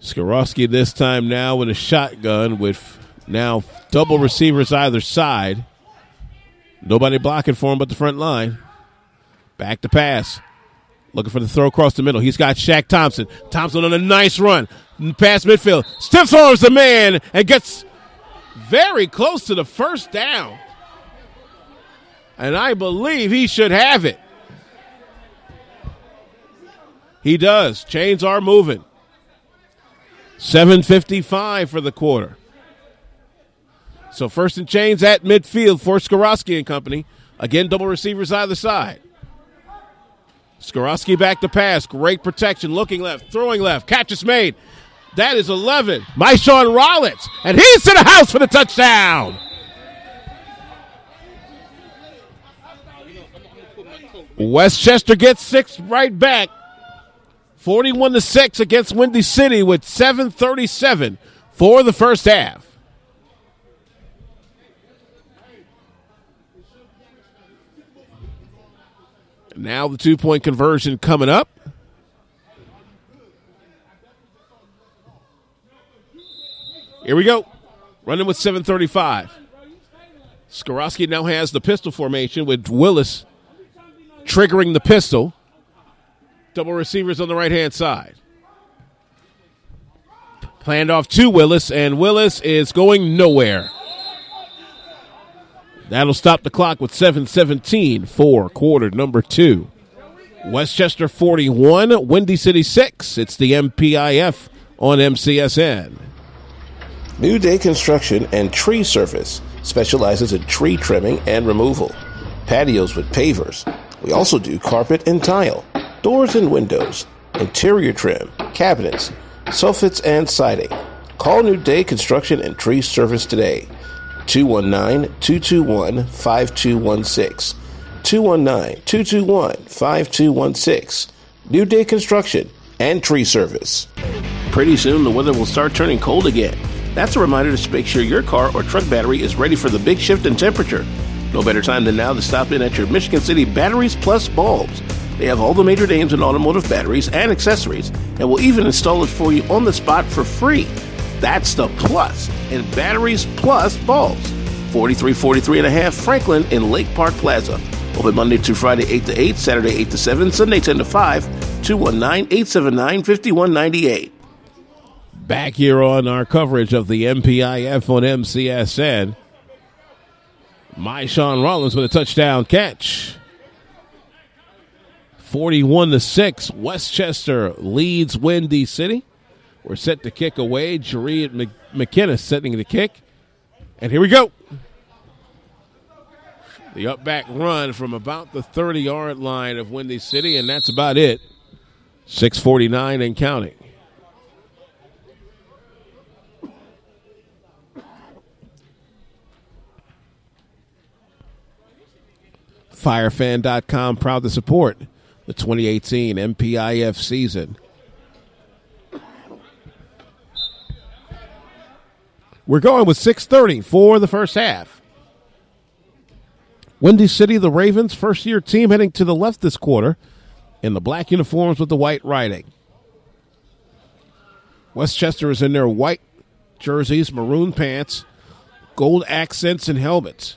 A: Skorowski this time now with a shotgun with now double receivers either side. Nobody blocking for him but the front line. Back to pass. Looking for the throw across the middle. He's got Shaq Thompson. Thompson on a nice run. Past midfield. Stiff arms the man and gets very close to the first down. And I believe he should have it. He does. Chains are moving. 755 for the quarter. So first and chains at midfield for Skorowski and company. Again, double receivers either side. Skorowski back to pass. Great protection. Looking left. Throwing left. Catch is made. That is 11. Maishawn Rollins. And he's to the house for the touchdown. Westchester gets six right back. 41 to 6 against Windy City with 737 for the first half. Now the two point conversion coming up. Here we go. Running with 735. Skorowski now has the pistol formation with Willis triggering the pistol. Double receivers on the right hand side. Planned off to Willis, and Willis is going nowhere. That'll stop the clock with 7:17 for quarter number two. Westchester 41, Windy City 6. It's the MPIF on MCSN.
B: New Day Construction and Tree Service specializes in tree trimming and removal, patios with pavers. We also do carpet and tile, doors and windows, interior trim, cabinets, soffits, and siding. Call New Day Construction and Tree Service today 219 221 5216. 219 221 5216. New Day Construction and Tree Service. Pretty soon the weather will start turning cold again. That's a reminder to make sure your car or truck battery is ready for the big shift in temperature. No better time than now to stop in at your Michigan City Batteries Plus Bulbs. They have all the major names in automotive batteries and accessories, and will even install it for you on the spot for free. That's the plus in Batteries Plus Bulbs. 4343 and a half Franklin in Lake Park Plaza. Open Monday to Friday 8 to 8, Saturday 8 to 7, Sunday 10 to 5, 219-879-5198.
A: Back here on our coverage of the MPIF on MCSN. Maishawn Rollins with a touchdown catch. 41 to 6. Westchester leads Windy City. We're set to kick away. Jareed McKinnis setting the kick. And here we go. The up back run from about the 30 yard line of Windy City, and that's about it. 649 and counting. Firefan.com proud to support the 2018 MPIF season. We're going with 6:30 for the first half. Windy City, the Ravens, first year team heading to the left this quarter in the black uniforms with the white writing. Westchester is in their white jerseys, maroon pants, gold accents, and helmets.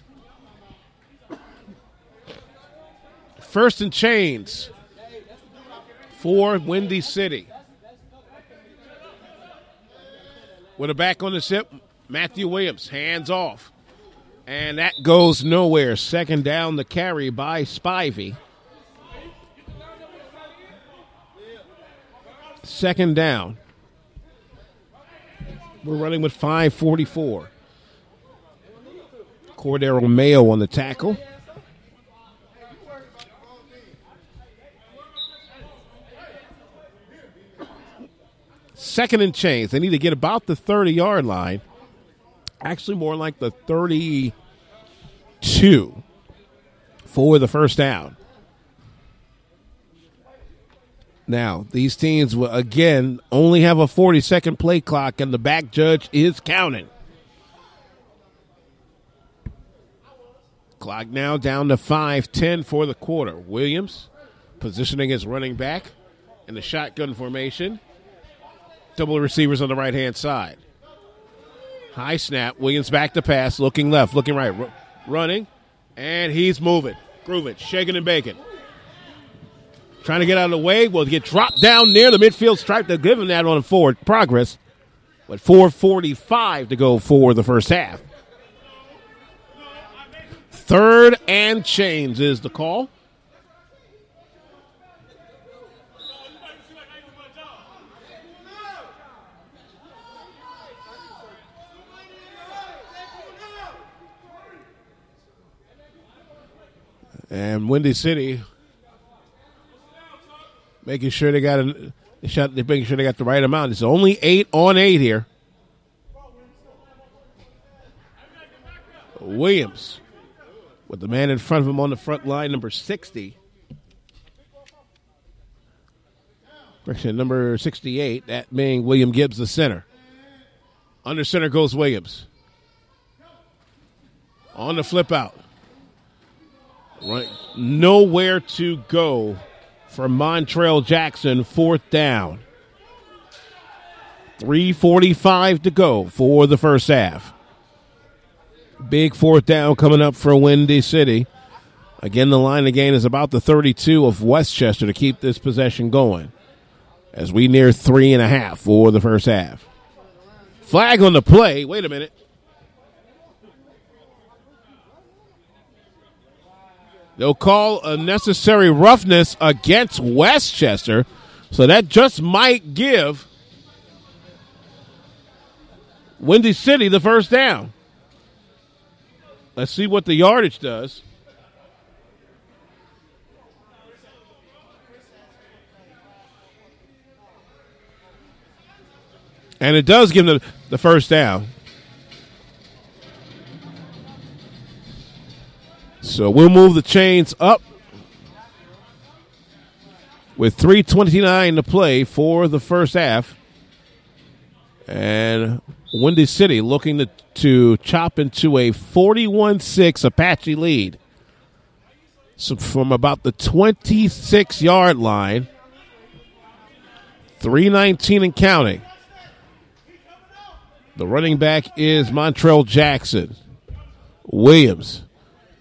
A: First and chains for Windy City. With a back on the hip, Matthew Williams, hands off. And that goes nowhere. Second down the carry by Spivey. Second down. We're running with 544. Cordero Mayo on the tackle. Second and chains. They need to get about the 30 yard line. Actually, more like the 32 for the first down. Now, these teams will again only have a 40 second play clock, and the back judge is counting. Clock now down to 5 10 for the quarter. Williams positioning his running back in the shotgun formation. Double receivers on the right hand side. High snap. Williams back to pass, looking left, looking right, r- running, and he's moving, grooving, shaking and baking. Trying to get out of the way. Will get dropped down near the midfield stripe. They're giving that on forward progress. But 4.45 to go for the first half. Third and chains is the call. And Windy City making sure they got a shot. They're making sure they got the right amount. It's only eight on eight here. Williams with the man in front of him on the front line, number sixty. Correction, number sixty-eight. That being William Gibbs, the center. Under center goes Williams. On the flip out. Right, nowhere to go for Montrell Jackson, fourth down. 3.45 to go for the first half. Big fourth down coming up for Windy City. Again, the line again is about the 32 of Westchester to keep this possession going as we near three and a half for the first half. Flag on the play. Wait a minute. They'll call a necessary roughness against Westchester. So that just might give Windy City the first down. Let's see what the yardage does. And it does give them the first down. So we'll move the chains up with 329 to play for the first half. And Windy City looking to, to chop into a 41 6 Apache lead. So from about the 26 yard line, 319 and counting. The running back is Montrell Jackson. Williams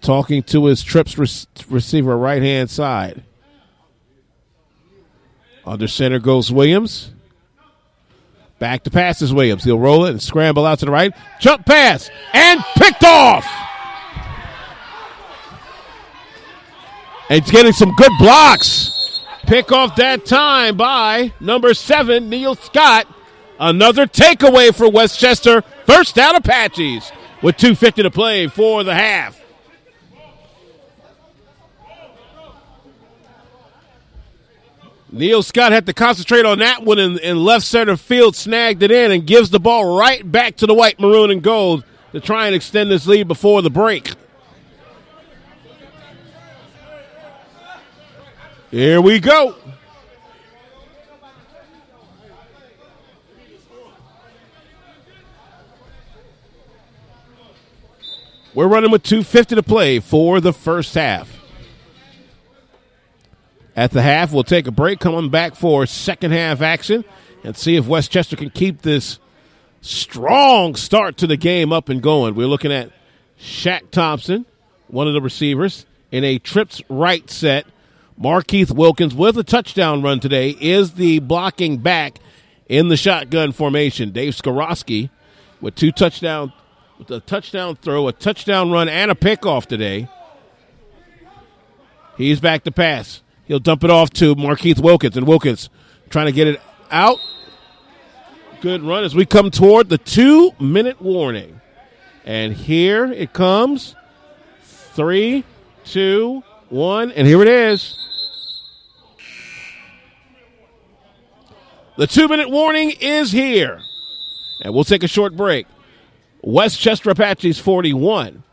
A: talking to his trips receiver right hand side. Under center goes Williams. Back to pass is Williams. He'll roll it and scramble out to the right. Jump pass and picked off. And he's getting some good blocks. Pick off that time by number seven, Neil Scott. Another takeaway for Westchester. First down Apaches with 2.50 to play for the half. Neil Scott had to concentrate on that one and, left center field snagged it in and gives the ball right back to the white, maroon, and gold to try and extend this lead before the break. Here we go. We're running with 250 to play for the first half. At the half, we'll take a break, coming back for second half action and see if Westchester can keep this strong start to the game up and going. We're looking at Shaq Thompson, one of the receivers, in a trips right set. Markeith Wilkins with a touchdown run today is the blocking back in the shotgun formation. Dave Skorowski with two touchdown with a touchdown throw, a touchdown run, and a pickoff today. He's back to pass. He'll dump it off to Markeith Wilkins, and Wilkins trying to get it out. Good run as we come toward the two minute warning. And here it comes. Three, two, one, and here it is. The two minute warning is here. And we'll take a short break. Westchester Apaches 41.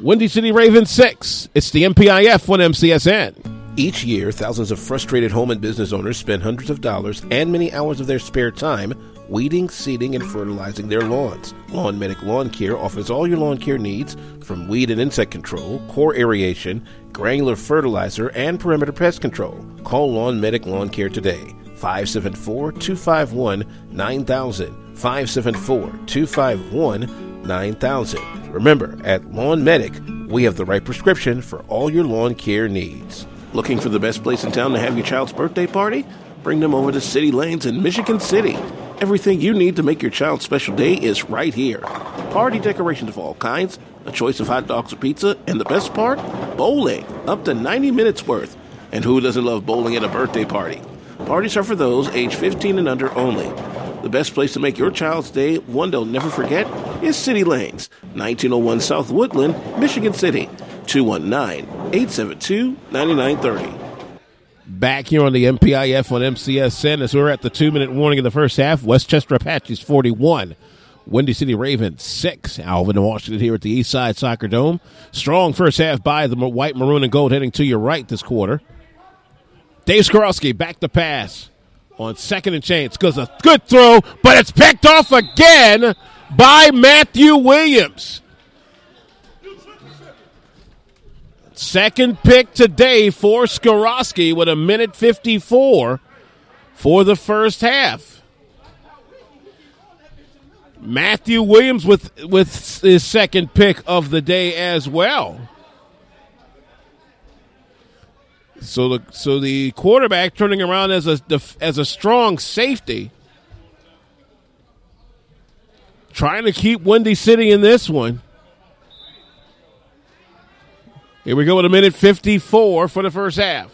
A: Windy City Ravens 6. It's the MPIF on MCSN.
B: Each year, thousands of frustrated home and business owners spend hundreds of dollars and many hours of their spare time weeding, seeding, and fertilizing their lawns. Lawn Medic Lawn Care offers all your lawn care needs from weed and insect control, core aeration, granular fertilizer, and perimeter pest control. Call Lawn Medic Lawn Care today. 574 251 9000. 574 251 9000. Remember, at Lawn Medic, we have the right prescription for all your lawn care needs. Looking for the best place in town to have your child's birthday party? Bring them over to City Lanes in Michigan City. Everything you need to make your child's special day is right here. Party decorations of all kinds, a choice of hot dogs or pizza, and the best part? Bowling, up to 90 minutes worth. And who doesn't love bowling at a birthday party? Parties are for those age 15 and under only. The best place to make your child's day one they'll never forget is City Lanes, 1901 South Woodland, Michigan City, 219 872 9930.
A: Back here on the MPIF on MCSN as we're at the two minute warning in the first half. Westchester Apaches 41. Windy City Ravens 6. Alvin and Washington here at the East Side Soccer Dome. Strong first half by the white, maroon, and gold heading to your right this quarter. Dave Skorowski back to pass on second and chance. Goes a good throw, but it's picked off again by Matthew Williams. Second pick today for Skorowski with a minute 54 for the first half. Matthew Williams with with his second pick of the day as well. So the so the quarterback turning around as a as a strong safety, trying to keep Windy City in this one. Here we go with a minute fifty four for the first half.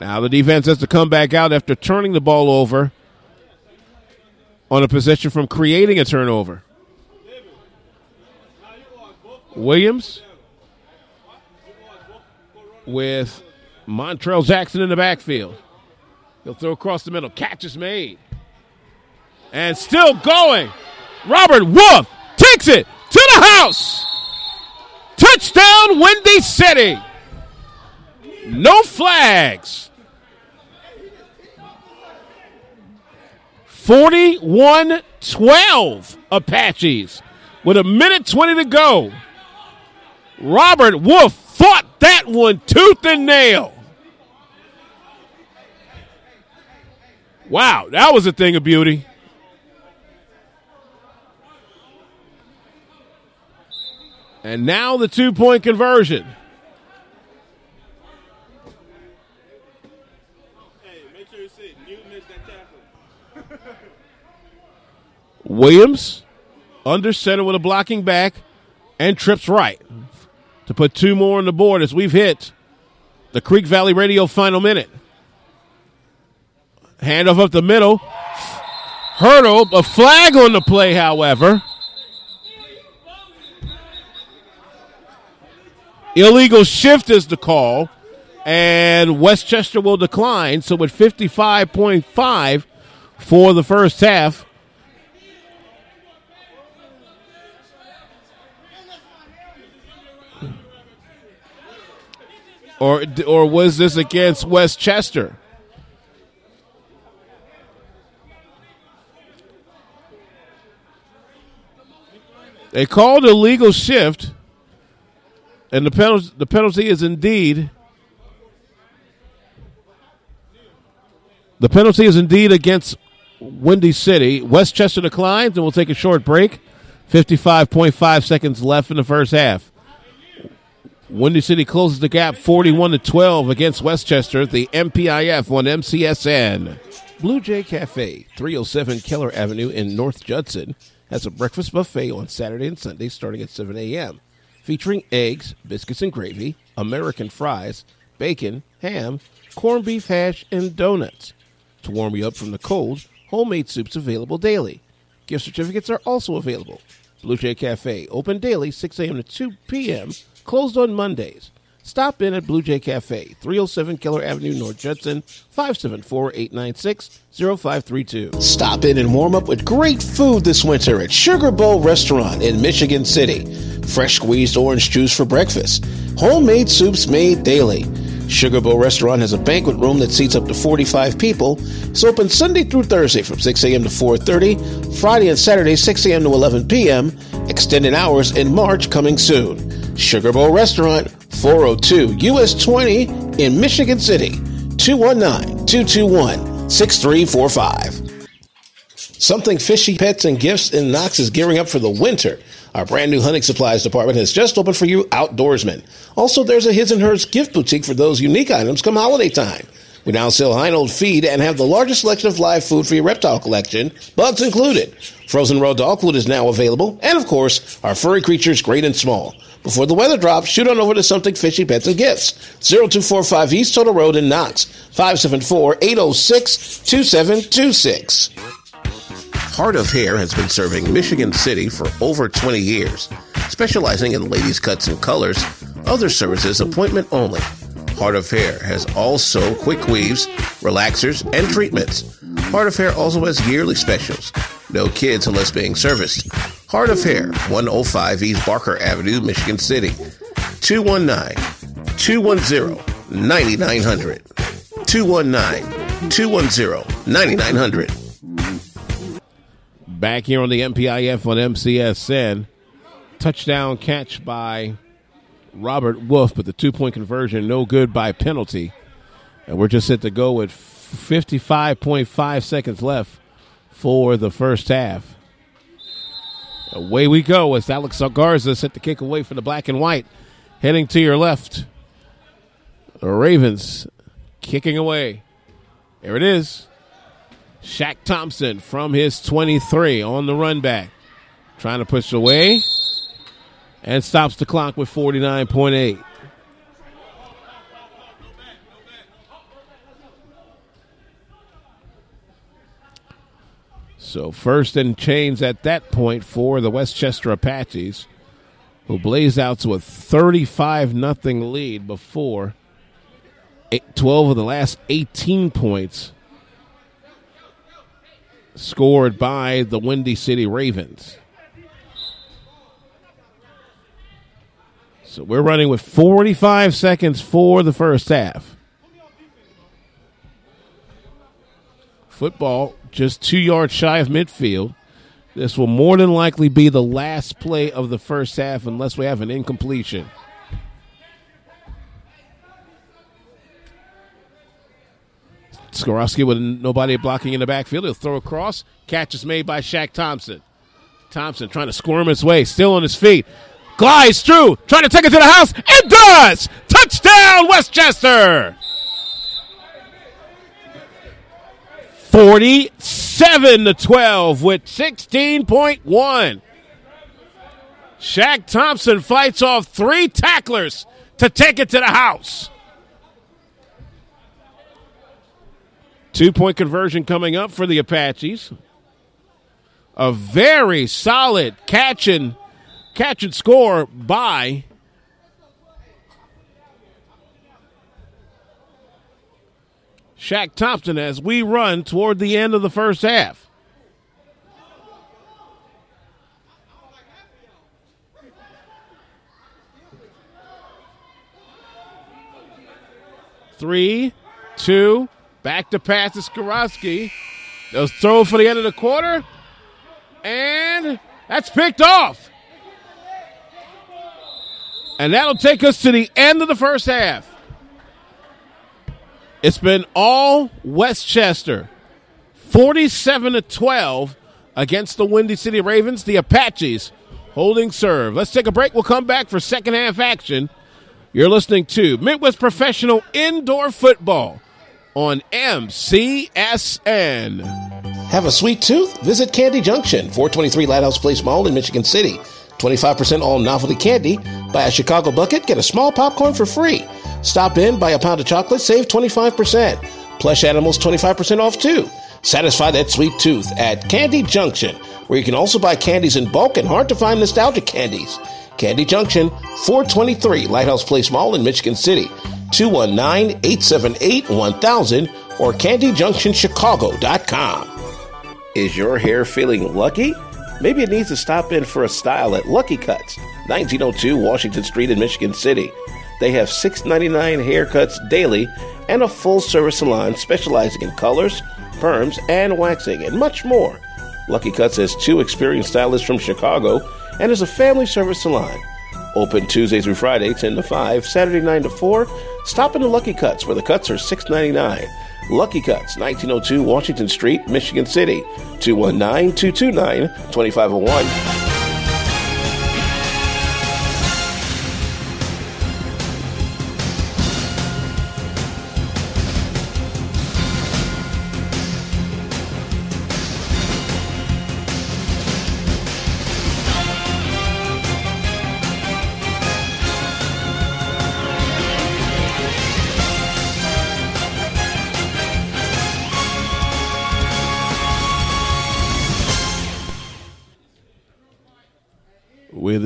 A: Now the defense has to come back out after turning the ball over on a possession from creating a turnover. Williams with Montrell Jackson in the backfield. He'll throw across the middle. Catch is made. And still going. Robert Wolf takes it to the house. Touchdown, Windy City. No flags. 41 12 Apaches with a minute 20 to go. Robert Wolf fought that one tooth and nail. Wow, that was a thing of beauty. And now the two point conversion. Williams under center with a blocking back and trips right to put two more on the board as we've hit the Creek Valley Radio final minute. Handoff up the middle. Hurdle, a flag on the play, however. Illegal shift is the call, and Westchester will decline. So with 55.5 for the first half, or or was this against Westchester? They called a legal shift, and the penalty the penalty is indeed the penalty is indeed against Windy City. Westchester declines, and we'll take a short break. Fifty-five point five seconds left in the first half. Windy City closes the gap 41 to 12 against Westchester. The MPIF on MCSN. Blue Jay Cafe, 307 Keller Avenue in North Judson, has a breakfast buffet on Saturday and Sunday starting at 7 a.m., featuring eggs, biscuits and gravy, American fries, bacon, ham, corned beef hash, and donuts. To warm you up from the cold, homemade soups available daily. Gift certificates are also available. Blue Jay Cafe, open daily 6 a.m. to 2 p.m., closed on Mondays. Stop in at Blue Jay Cafe, 307 Keller Avenue, North Judson, 574-896-0532.
B: Stop in and warm up with great food this winter at Sugar Bowl Restaurant in Michigan City. Fresh squeezed orange juice for breakfast. Homemade soups made daily. Sugar Bowl Restaurant has a banquet room that seats up to 45 people. It's open Sunday through Thursday from 6 a.m. to 4.30, Friday and Saturday 6 a.m. to 11 p.m., extended hours in March coming soon. Sugar Bowl Restaurant, 402 US 20 in Michigan City, 219 221 6345. Something Fishy Pets and Gifts in Knox is gearing up for the winter. Our brand new hunting supplies department has just opened for you outdoorsmen. Also, there's a His and Hers gift boutique for those unique items come holiday time. We now sell Heinold feed and have the largest selection of live food for your reptile collection, bugs included. Frozen raw dog food is now available, and of course, our furry creatures, great and small. Before the weather drops, shoot on over to Something Fishy Pets and Gifts. 0245 East Toto Road in Knox. 574-806-2726. Heart of Hair has been serving Michigan City for over 20 years, specializing in ladies' cuts and colors. Other services appointment only. Heart of Hair has also quick weaves, relaxers, and treatments. Heart of Hair also has yearly specials. No kids unless being serviced. Heart of Hair, 105 East Barker Avenue, Michigan City. 219 210 9900. 219 210 9900.
A: Back here on the MPIF on MCSN. Touchdown catch by Robert Wolf, but the two point conversion no good by penalty. And we're just set to go with 55.5 seconds left for the first half. Away we go as Alex Garza set the kick away from the black and white. Heading to your left. The Ravens kicking away. There it is. Shaq Thompson from his 23 on the run back. Trying to push away and stops the clock with 49.8. So first and chains at that point for the Westchester Apaches, who blaze out to a 35 nothing lead before eight, 12 of the last 18 points scored by the Windy City Ravens. So we're running with 45 seconds for the first half. Football just two yards shy of midfield. This will more than likely be the last play of the first half unless we have an incompletion. Skorowski with nobody blocking in the backfield. He'll throw across. Catch is made by Shaq Thompson. Thompson trying to squirm his way, still on his feet. Glides through, trying to take it to the house. It does! Touchdown, Westchester! 47 to 12 with 16.1. Shaq Thompson fights off three tacklers to take it to the house. Two point conversion coming up for the Apaches. A very solid catch and catch and score by Shaq Thompson as we run toward the end of the first half. Three, two, back to pass to Skorowski. They'll throw for the end of the quarter. And that's picked off. And that'll take us to the end of the first half. It's been all Westchester. 47 to 12 against the Windy City Ravens. The Apaches holding serve. Let's take a break. We'll come back for second half action. You're listening to Midwest Professional Indoor Football on MCSN.
B: Have a sweet tooth? Visit Candy Junction, 423 Lighthouse Place Mall in Michigan City. 25% all novelty candy. Buy a Chicago bucket, get a small popcorn for free. Stop in, buy a pound of chocolate, save 25%. Plush animals 25% off too. Satisfy that sweet tooth at Candy Junction, where you can also buy candies in bulk and hard to find nostalgic candies. Candy Junction, 423 Lighthouse Place Mall in Michigan City. 219 878 1000 or CandyJunctionChicago.com. Is your hair feeling lucky? Maybe it needs to stop in for a style at Lucky Cuts, 1902 Washington Street in Michigan City. They have $6.99 haircuts daily and a full service salon specializing in colors, perms, and waxing, and much more. Lucky Cuts has two experienced stylists from Chicago and is a family service salon. Open Tuesday through Friday, 10 to 5, Saturday 9 to 4. Stop in the Lucky Cuts where the cuts are $6.99. Lucky Cuts, 1902 Washington Street, Michigan City, 219 229 2501.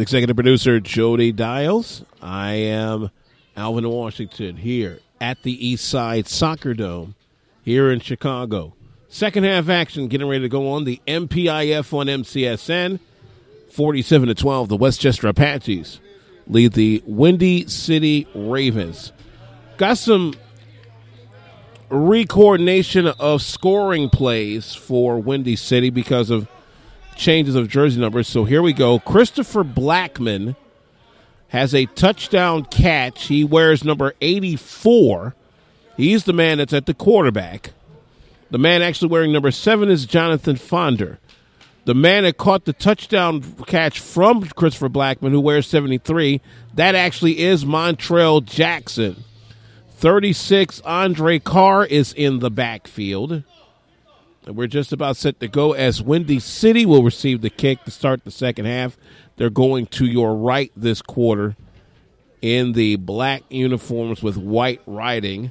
A: Executive producer Jody Dials. I am Alvin Washington here at the East Side Soccer Dome here in Chicago. Second half action getting ready to go on the MPIF on MCSN. 47 to 12, the Westchester Apaches lead the Windy City Ravens. Got some recoordination of scoring plays for Windy City because of changes of jersey numbers. So here we go. Christopher Blackman has a touchdown catch. He wears number 84. He's the man that's at the quarterback. The man actually wearing number seven is Jonathan Ponder. The man that caught the touchdown catch from Christopher Blackman, who wears 73, that actually is Montrell Jackson. 36, Andre Carr is in the backfield. And we're just about set to go as Windy City will receive the kick to start the second half. They're going to your right this quarter in the black uniforms with white writing.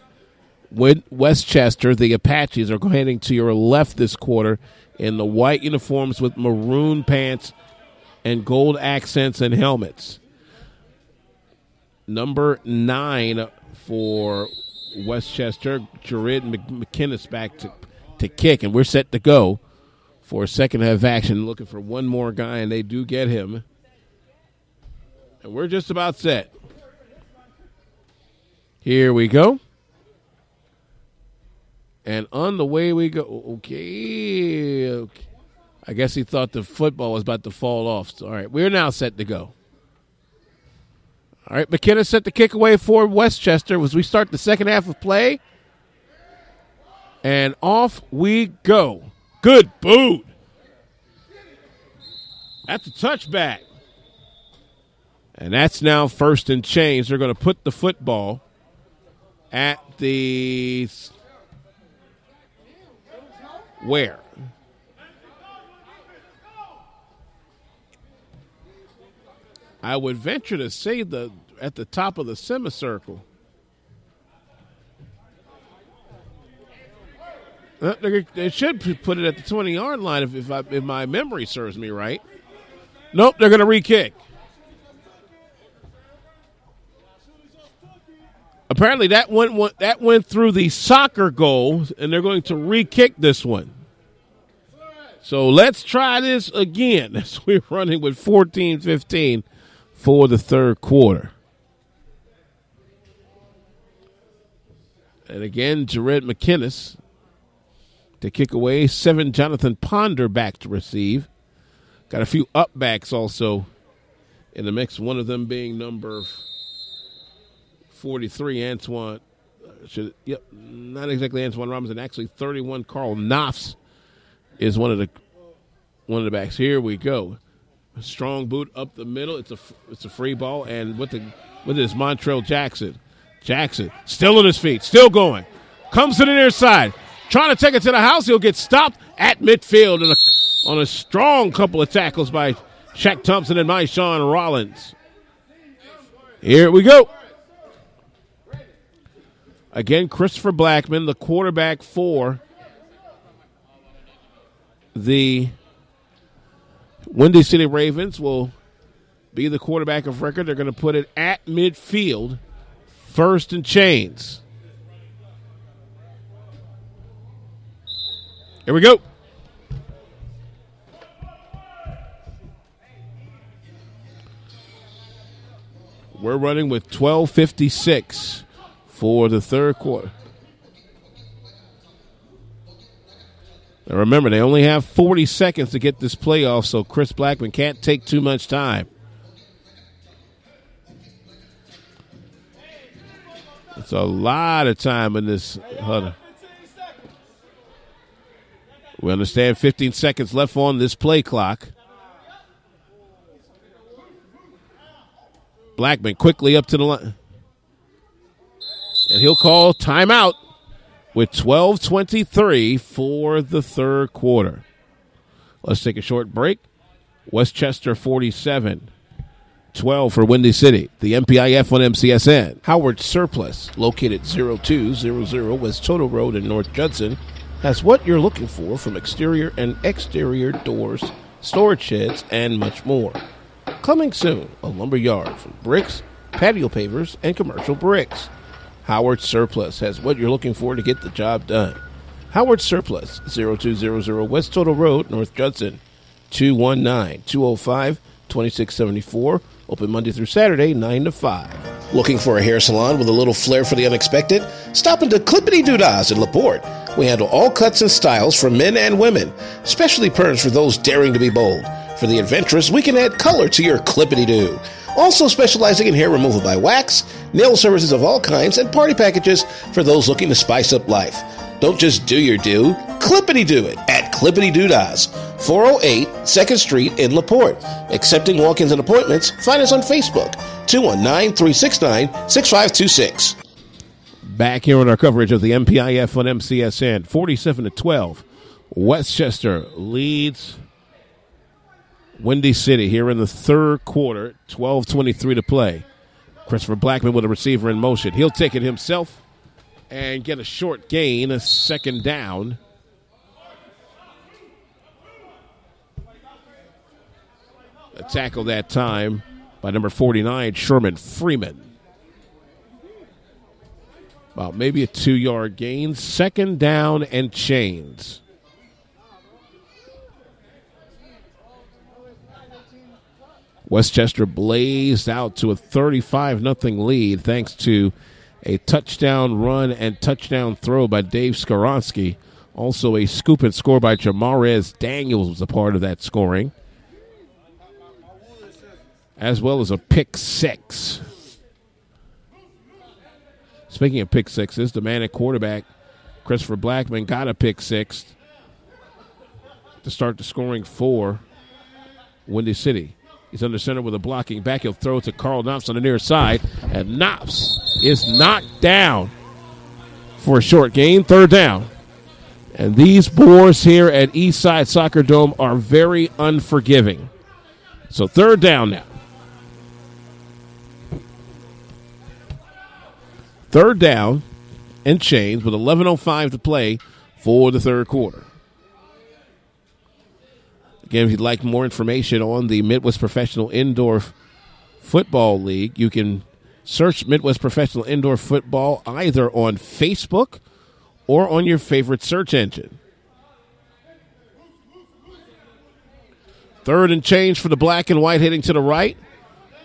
A: Westchester, the Apaches, are heading to your left this quarter in the white uniforms with maroon pants and gold accents and helmets. Number nine for Westchester, Jared McKinnis back to to kick, and we're set to go for a second half action. Looking for one more guy, and they do get him. And we're just about set. Here we go. And on the way we go. Okay. okay. I guess he thought the football was about to fall off. So, all right, we're now set to go. All right, McKinnis set the kick away for Westchester as we start the second half of play. And off we go. Good boot. That's a touchback. And that's now first and change. They're going to put the football at the where? I would venture to say the at the top of the semicircle. Uh, they should put it at the 20 yard line if, if, I, if my memory serves me right. Nope, they're going to re kick. Apparently, that went, that went through the soccer goal, and they're going to re kick this one. So let's try this again as we're running with 14 15 for the third quarter. And again, Jared McKinnis to kick away. Seven, Jonathan Ponder back to receive. Got a few up backs also in the mix, one of them being number 43, Antoine. Uh, should, yep, not exactly Antoine Robinson, actually 31, Carl Knopfs is one of the one of the backs. Here we go. A strong boot up the middle. It's a it's a free ball, and with the with this Montrell Jackson. Jackson still on his feet, still going. Comes to the near side. Trying to take it to the house. He'll get stopped at midfield on a, on a strong couple of tackles by Shaq Thompson and Maishawn Rollins. Here we go. Again, Christopher Blackman, the quarterback for the Windy City Ravens, will be the quarterback of record. They're going to put it at midfield, first and chains. Here we go. We're running with 1256 for the third quarter. Now remember, they only have 40 seconds to get this play off, so Chris Blackman can't take too much time. It's a lot of time in this huddle. We understand 15 seconds left on this play clock. Blackman quickly up to the line. And he'll call timeout with 12:23 for the third quarter. Let's take a short break. Westchester 47, 12 for Windy City. The MPIF on MCSN. Howard Surplus, located 0200 West Toto Road in North Judson, has what you're looking for from exterior and exterior doors, storage sheds, and much more. Coming soon, a lumber yard from bricks, patio pavers, and commercial bricks. Howard Surplus has what you're looking for to get the job done. Howard Surplus, 0200 West Toto Road, North Judson, 219 205 2674. Open Monday through Saturday, 9 to 5.
B: Looking for a hair salon with a little flair for the unexpected? Stop into Clippity Doodas in LaPorte. We handle all cuts and styles for men and women, especially perms for those daring to be bold. For the adventurous, we can add color to your clippity doo. Also specializing in hair removal by wax, nail services of all kinds, and party packages for those looking to spice up life. Don't just do your do, clippity do it at Clippity Doodas, 408 2nd Street in LaPorte. Accepting walk ins and appointments, find us on Facebook, 219 369 6526.
A: Back here on our coverage of the MPIF on MCSN, 47 to 12. Westchester leads Windy City here in the third quarter, 12-23 to play. Christopher Blackman with a receiver in motion. He'll take it himself and get a short gain, a second down. A tackle that time by number 49, Sherman Freeman. About maybe a two yard gain. Second down and chains. Westchester blazed out to a 35 0 lead thanks to a touchdown run and touchdown throw by Dave Skorowski. Also, a scoop and score by Jamarez Daniels was a part of that scoring, as well as a pick six. Speaking of pick sixes, the man at quarterback, Christopher Blackman, got a pick six to start the scoring for Windy City. He's under center with a blocking back. He'll throw to Carl Knops on the near side, and Knops is knocked down for a short gain, third down. And these boars here at Eastside Soccer Dome are very unforgiving. So third down now. Third down and chains with 11.05 to play for the third quarter. Again, if you'd like more information on the Midwest Professional Indoor Football League, you can search Midwest Professional Indoor Football either on Facebook or on your favorite search engine. Third and change for the black and white heading to the right.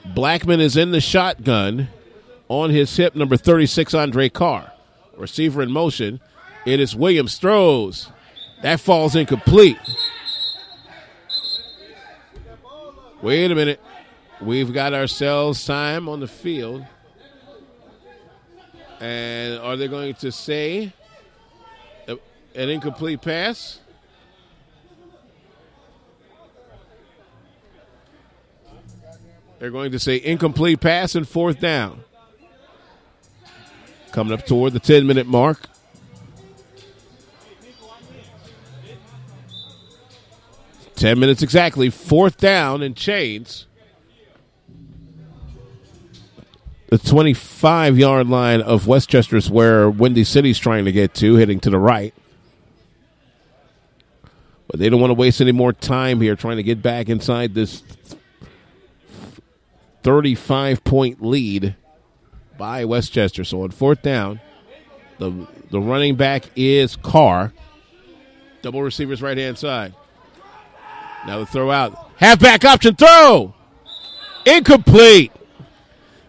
A: Blackman is in the shotgun on his hip, number 36, Andre Carr. Receiver in motion. It is Williams throws. That falls incomplete. Wait a minute. We've got ourselves time on the field. And are they going to say an incomplete pass? They're going to say incomplete pass and fourth down. Coming up toward the 10 minute mark. Ten minutes exactly. Fourth down and chains. The 25 yard line of Westchester is where Windy City's trying to get to, heading to the right. But they don't want to waste any more time here trying to get back inside this 35 point lead by Westchester. So on fourth down, the the running back is Carr. Double receivers right hand side. Now the throw out. Halfback option throw. Incomplete.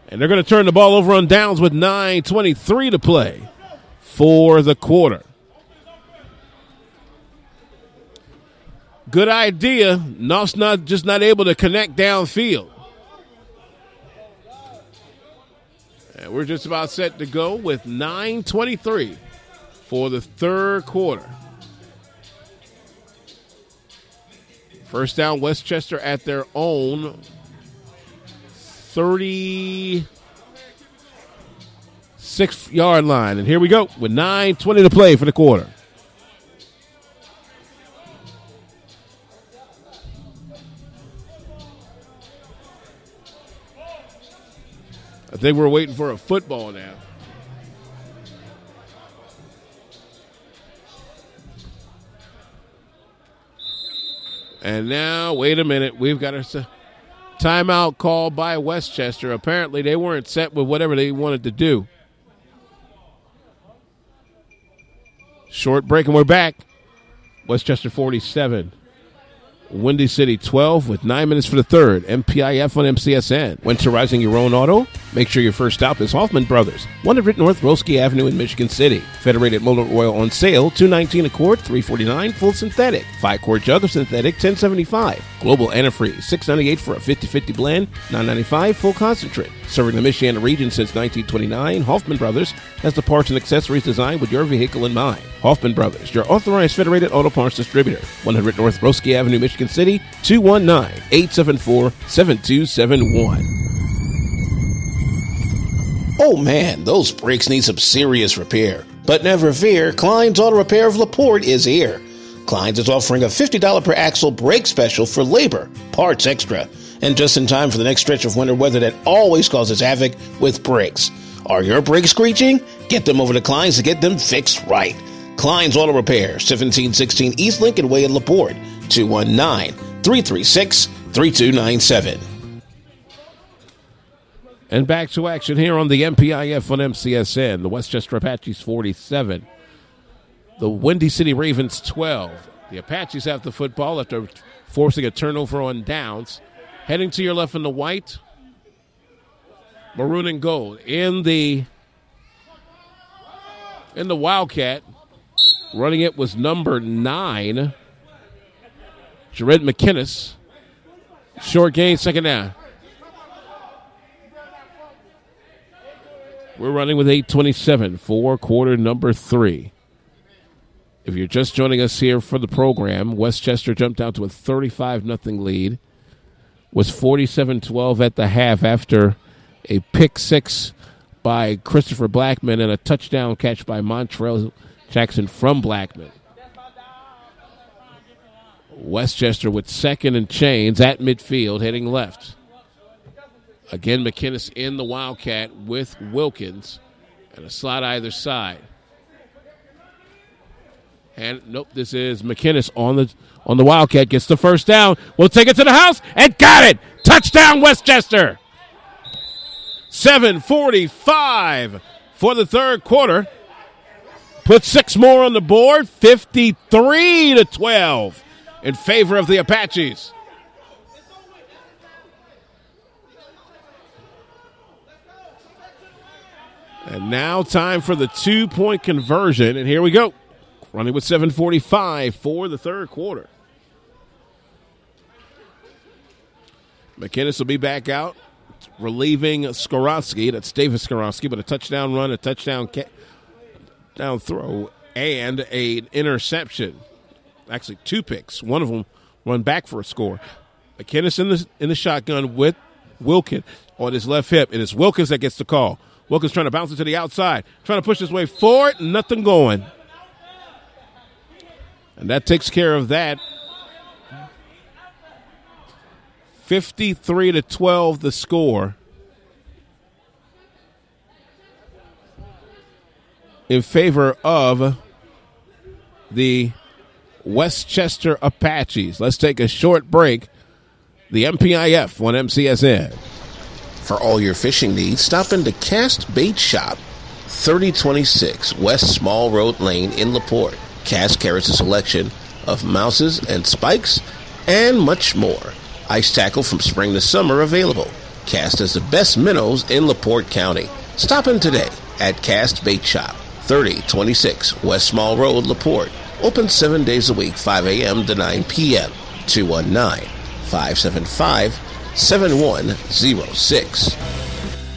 A: And they're going to turn the ball over on downs with 9.23 to play for the quarter. Good idea. Knopf's not just not able to connect downfield. And we're just about set to go with 9.23 for the third quarter. First down, Westchester at their own 36 yard line. And here we go with 9.20 to play for the quarter. I think we're waiting for a football now. And now, wait a minute. We've got a timeout call by Westchester. Apparently, they weren't set with whatever they wanted to do. Short break, and we're back. Westchester 47, Windy City 12 with nine minutes for the third. MPIF on MCSN. Winterizing your own auto? Make sure your first stop is Hoffman Brothers, 100 North Roeske Avenue in Michigan City. Federated motor oil on sale, 219 a quart, 349 full synthetic. 5 quart jug of synthetic, 1075. Global antifreeze, 698 for a 50-50 blend, 995 full concentrate. Serving the Michiana region since 1929, Hoffman Brothers has the parts and accessories designed with your vehicle in mind. Hoffman Brothers, your authorized Federated Auto Parts distributor. 100 North Roeske Avenue, Michigan City, 219-874-7271.
B: Oh man, those brakes need some serious repair. But never fear, Klein's Auto Repair of LaPorte is here. Klein's is offering a $50 per axle brake special for labor, parts extra, and just in time for the next stretch of winter weather that always causes havoc with brakes. Are your brakes screeching? Get them over to Klein's to get them fixed right. Klein's Auto Repair, 1716 East Lincoln Way in LaPorte, 219 336 3297.
A: And back to action here on the MPIF on MCSN. The Westchester Apaches 47. The Windy City Ravens 12. The Apaches have the football after forcing a turnover on downs. Heading to your left in the white, maroon and gold. In the in the Wildcat, running it was number nine, Jared McKinnis. Short gain, second down. We're running with 827 for quarter number three. If you're just joining us here for the program, Westchester jumped out to a 35 nothing lead. Was 47-12 at the half after a pick six by Christopher Blackman and a touchdown catch by Montrell Jackson from Blackman. Westchester with second and chains at midfield, heading left. Again, McKinnis in the Wildcat with Wilkins and a slot either side. And nope, this is McKinnis on the on the Wildcat gets the first down. We'll take it to the house and got it. Touchdown Westchester. 745 for the third quarter. Put six more on the board. 53 to 12 in favor of the Apaches. And now time for the two point conversion. And here we go. Running with 745 for the third quarter. McKinnis will be back out, relieving Skorowski. That's Davis Skorowski, but a touchdown run, a touchdown ca- down throw, and an interception. Actually, two picks. One of them run back for a score. McKinnis in the in the shotgun with Wilkins on his left hip, and it's Wilkins that gets the call. Wilkins trying to bounce it to the outside, trying to push his way forward, nothing going. And that takes care of that. 53 to 12 the score. In favor of the Westchester Apaches. Let's take a short break. The MPIF on MCSN.
B: For all your fishing needs, stop into Cast Bait Shop, 3026 West Small Road Lane in LaPorte. Cast carries a selection of mouses and spikes and much more. Ice tackle from spring to summer available. Cast has the best minnows in LaPorte County. Stop in today at Cast Bait Shop, 3026 West Small Road, LaPorte. Open seven days a week, 5 a.m. to 9 p.m. 219 575 7106.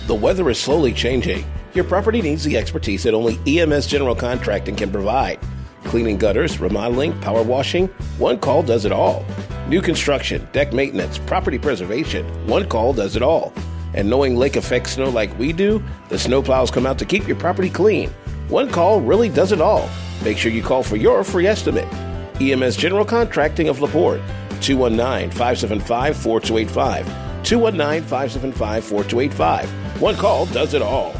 B: The weather is slowly changing. Your property needs the expertise that only EMS General Contracting can provide. Cleaning gutters, remodeling, power washing, one call does it all. New construction, deck maintenance, property preservation, one call does it all. And knowing lake effect snow like we do, the snowplows come out to keep your property clean. One call really does it all. Make sure you call for your free estimate. EMS General Contracting of LaPorte, 219 575 4285. 219 575 4285. One call does it all.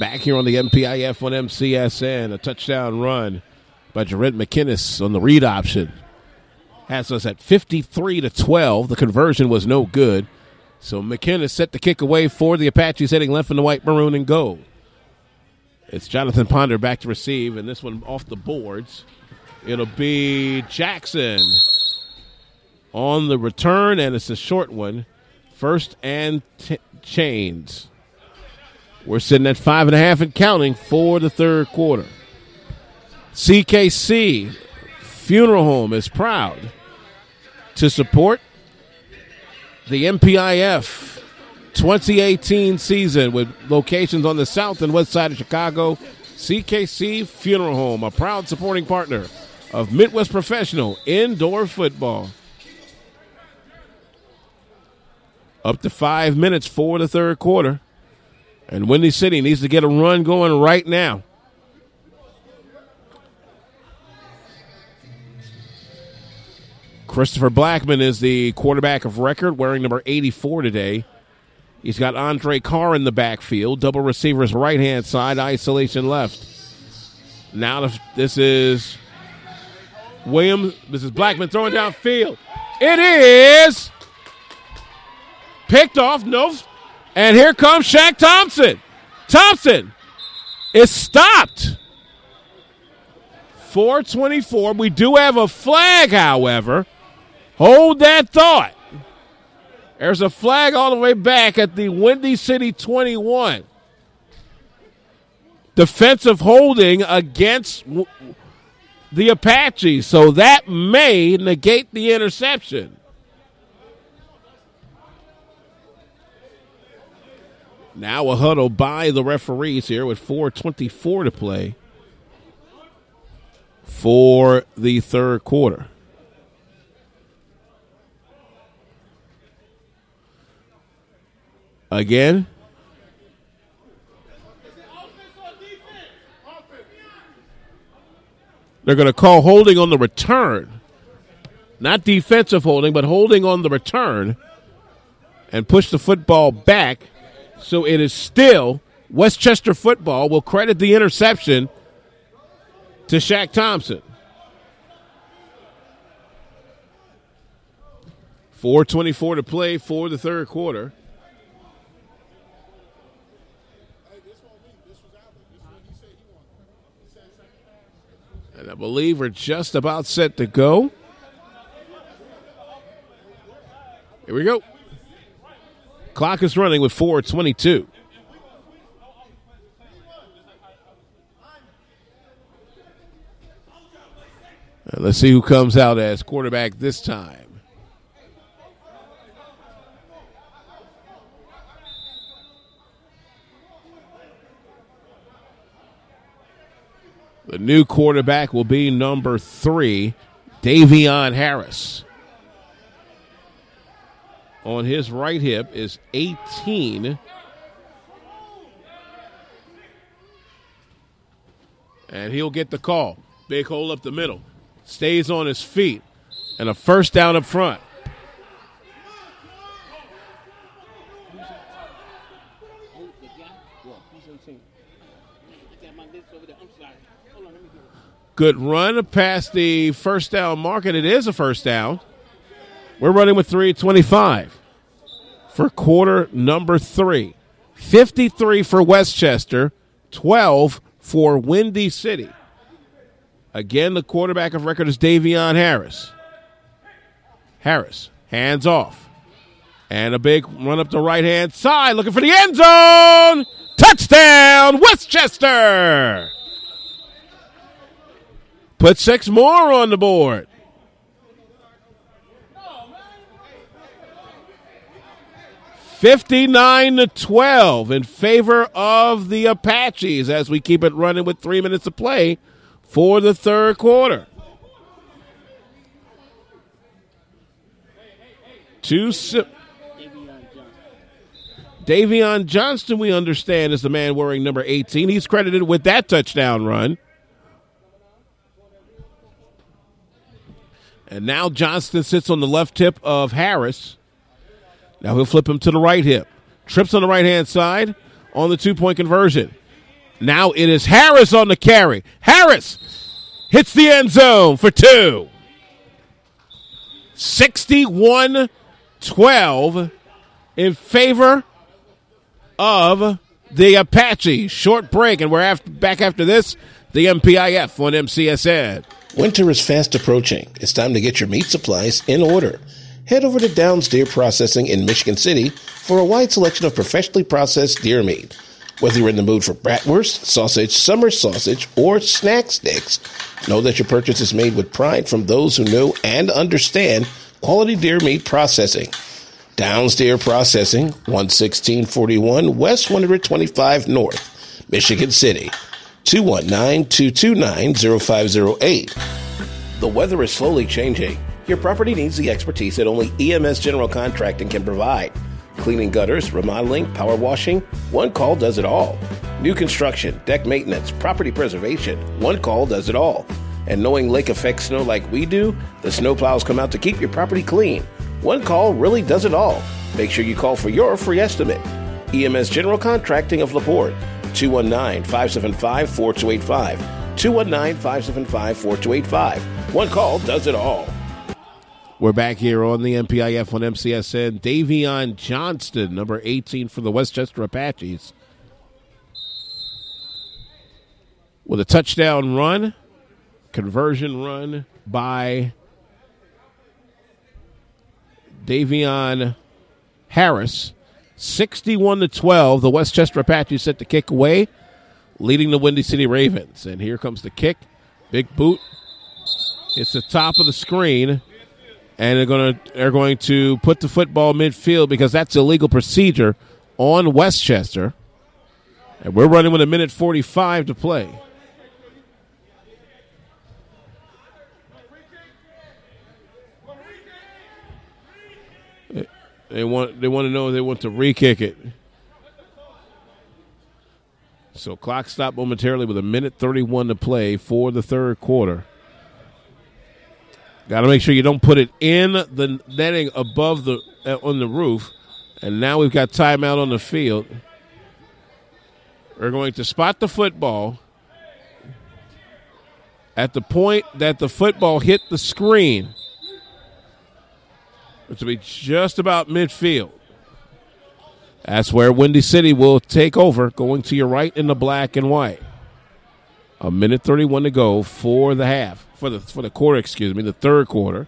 A: Back here on the MPIF on MCSN, a touchdown run by Jarrett McKinnis on the read option. Has us at 53 to 12. The conversion was no good. So McKinnis set the kick away for the Apaches, heading left in the white, maroon, and gold. It's Jonathan Ponder back to receive, and this one off the boards. It'll be Jackson on the return, and it's a short one. First and t- chains. We're sitting at five and a half and counting for the third quarter. CKC Funeral Home is proud to support the MPIF 2018 season with locations on the south and west side of Chicago. CKC Funeral Home, a proud supporting partner of Midwest Professional Indoor Football. Up to five minutes for the third quarter. And Windy City needs to get a run going right now. Christopher Blackman is the quarterback of record, wearing number 84 today. He's got Andre Carr in the backfield, double receivers right hand side, isolation left. Now this is Williams. This is Blackman throwing downfield. It is picked off. No, and here comes Shaq Thompson. Thompson is stopped. 424. We do have a flag, however. Hold that thought. There's a flag all the way back at the Windy City 21. Defensive holding against the Apaches. So that may negate the interception. Now a huddle by the referees here with 4.24 to play for the third quarter. Again. They're going to call holding on the return. Not defensive holding, but holding on the return and push the football back. So it is still Westchester football. will credit the interception to Shaq Thompson. 424 to play for the third quarter. And I believe we're just about set to go. Here we go. Clock is running with 422. And uh, let's see who comes out as quarterback this time. The new quarterback will be number three, Davion Harris on his right hip is 18. And he'll get the call. Big hole up the middle. Stays on his feet. And a first down up front. Good run past the first down mark, and it is a first down. We're running with 325 for quarter number three. 53 for Westchester, 12 for Windy City. Again, the quarterback of record is Davion Harris. Harris, hands off. And a big run up the right hand side, looking for the end zone. Touchdown, Westchester! Put six more on the board. Fifty-nine to twelve in favor of the Apaches as we keep it running with three minutes to play for the third quarter. Two. Si- Davion Johnston, we understand, is the man wearing number 18. He's credited with that touchdown run. And now Johnston sits on the left hip of Harris. Now he'll flip him to the right hip. Trips on the right hand side on the two point conversion. Now it is Harris on the carry. Harris hits the end zone for two. 61 12 in favor of the Apache. Short break, and we're after, back after this. The MPIF on MCSN.
B: Winter is fast approaching. It's time to get your meat supplies in order. Head over to Downs Deer Processing in Michigan City for a wide selection of professionally processed deer meat. Whether you're in the mood for bratwurst, sausage, summer sausage, or snack sticks, know that your purchase is made with pride from those who know and understand quality deer meat processing. Downs Deer Processing, 11641 West 125 North, Michigan City, 219-229-0508. The weather is slowly changing. Your property needs the expertise that only EMS General Contracting can provide. Cleaning gutters, remodeling, power washing, one call does it all. New construction, deck maintenance, property preservation, one call does it all. And knowing lake effect snow like we do, the snowplows come out to keep your property clean. One call really does it all. Make sure you call for your free estimate. EMS General Contracting of LaPorte, 219 575 4285. 219 575 4285. One call does it all.
A: We're back here on the MPIF on MCSN. Davion Johnston, number 18 for the Westchester Apaches. With a touchdown run, conversion run by Davion Harris. 61 to 12. The Westchester Apaches set the kick away, leading the Windy City Ravens. And here comes the kick. Big boot. It's the top of the screen. And they're going to they're going to put the football midfield because that's illegal procedure on Westchester. And we're running with a minute 45 to play. They want they want to know they want to re-kick it. So clock stopped momentarily with a minute 31 to play for the third quarter. Got to make sure you don't put it in the netting above the uh, on the roof. And now we've got timeout on the field. We're going to spot the football at the point that the football hit the screen which will be just about midfield. That's where Windy City will take over, going to your right in the black and white. A minute thirty-one to go for the half, for the for the quarter. Excuse me, the third quarter.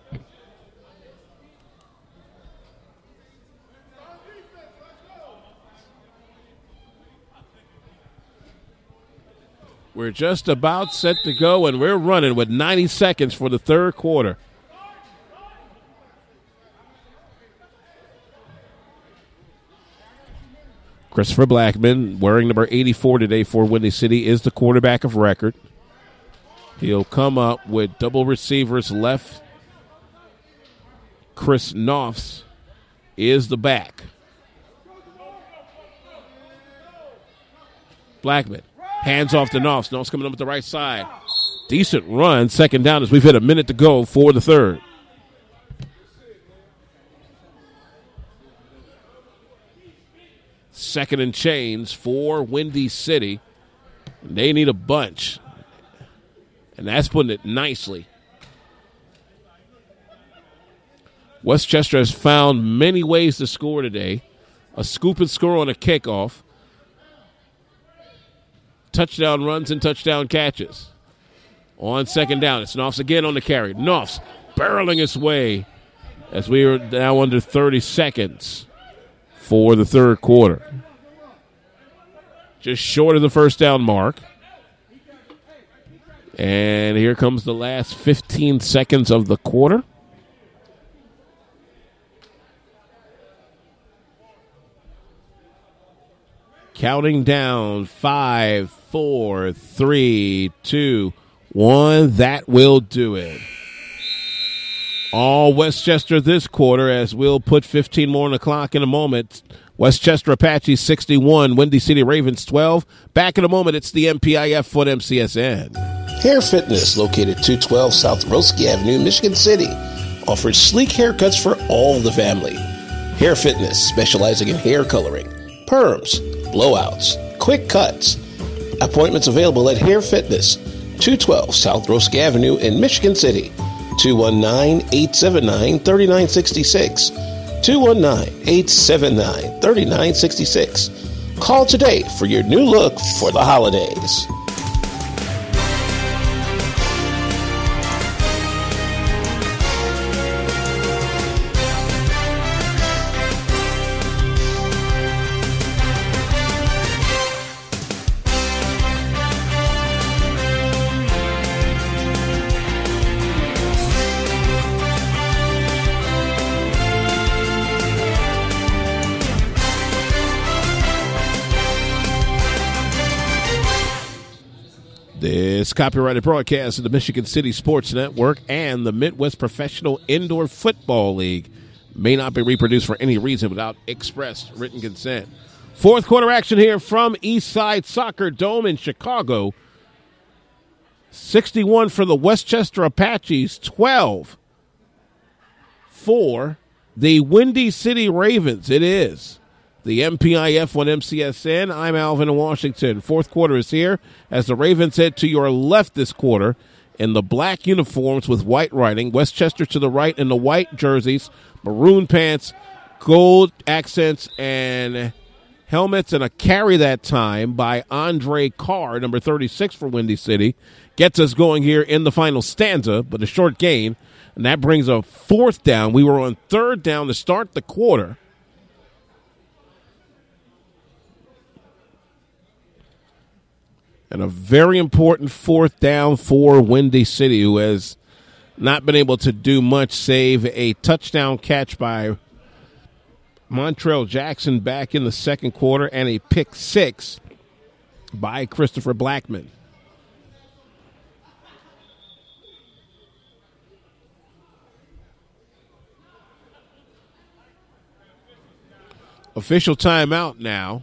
A: We're just about set to go, and we're running with 90 seconds for the third quarter. Christopher Blackman, wearing number 84 today for Windy City, is the quarterback of record. He'll come up with double receivers left. Chris Knopfs is the back. Blackman hands off to Knopfs. Knopfs coming up with the right side. Decent run, second down as we've hit a minute to go for the third. second and chains for Windy City. They need a bunch. And that's putting it nicely. Westchester has found many ways to score today. A scoop and score on a kickoff. Touchdown runs and touchdown catches. On second down, it's Knopf's again on the carry. Knopf's barreling his way as we are now under 30 seconds for the third quarter. Just short of the first down mark. And here comes the last 15 seconds of the quarter. Counting down five, four, three, two, one. That will do it. All Westchester this quarter, as we'll put 15 more on the clock in a moment. Westchester Apache 61, Windy City Ravens 12. Back in a moment, it's the MPIF Foot MCSN.
B: Hair Fitness, located 212 South Roeske Avenue, Michigan City, offers sleek haircuts for all the family. Hair Fitness, specializing in hair coloring, perms, blowouts, quick cuts. Appointments available at Hair Fitness, 212 South Roeske Avenue in Michigan City. 219 879 3966. 219 879 3966. Call today for your new look for the holidays.
A: This copyrighted broadcast of the Michigan City Sports Network and the Midwest Professional Indoor Football League may not be reproduced for any reason without express written consent. Fourth quarter action here from Eastside Soccer Dome in Chicago. 61 for the Westchester Apaches, 12 for the Windy City Ravens. It is the MPIF on MCSN. I'm Alvin in Washington. Fourth quarter is here as the Ravens head to your left this quarter in the black uniforms with white writing. Westchester to the right in the white jerseys, maroon pants, gold accents, and helmets, and a carry that time by Andre Carr, number 36 for Windy City. Gets us going here in the final stanza, but a short gain. And that brings a fourth down. We were on third down to start the quarter. And a very important fourth down for Windy City, who has not been able to do much save a touchdown catch by Montrell Jackson back in the second quarter and a pick six by Christopher Blackman. Official timeout now.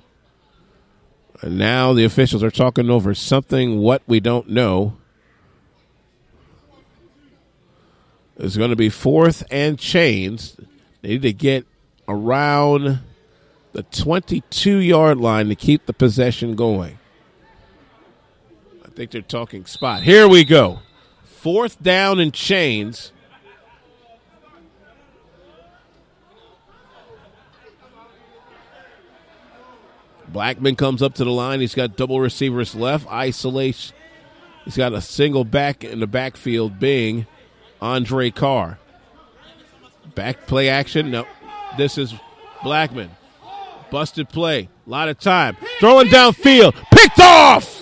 A: And now the officials are talking over something what we don't know. It's going to be fourth and chains. They need to get around the 22 yard line to keep the possession going. I think they're talking spot. Here we go. Fourth down and chains. Blackman comes up to the line. He's got double receivers left. Isolation. He's got a single back in the backfield being Andre Carr. Back play action. No. This is Blackman. Busted play. A lot of time. Throwing downfield. Picked off!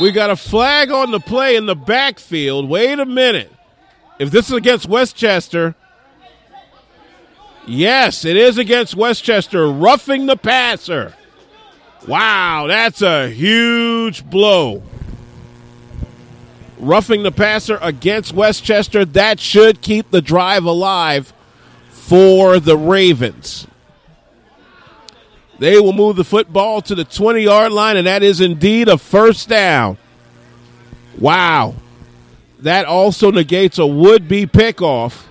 A: We got a flag on the play in the backfield. Wait a minute. If this is against Westchester, Yes, it is against Westchester, roughing the passer. Wow, that's a huge blow. Roughing the passer against Westchester, that should keep the drive alive for the Ravens. They will move the football to the 20 yard line, and that is indeed a first down. Wow. That also negates a would be pickoff.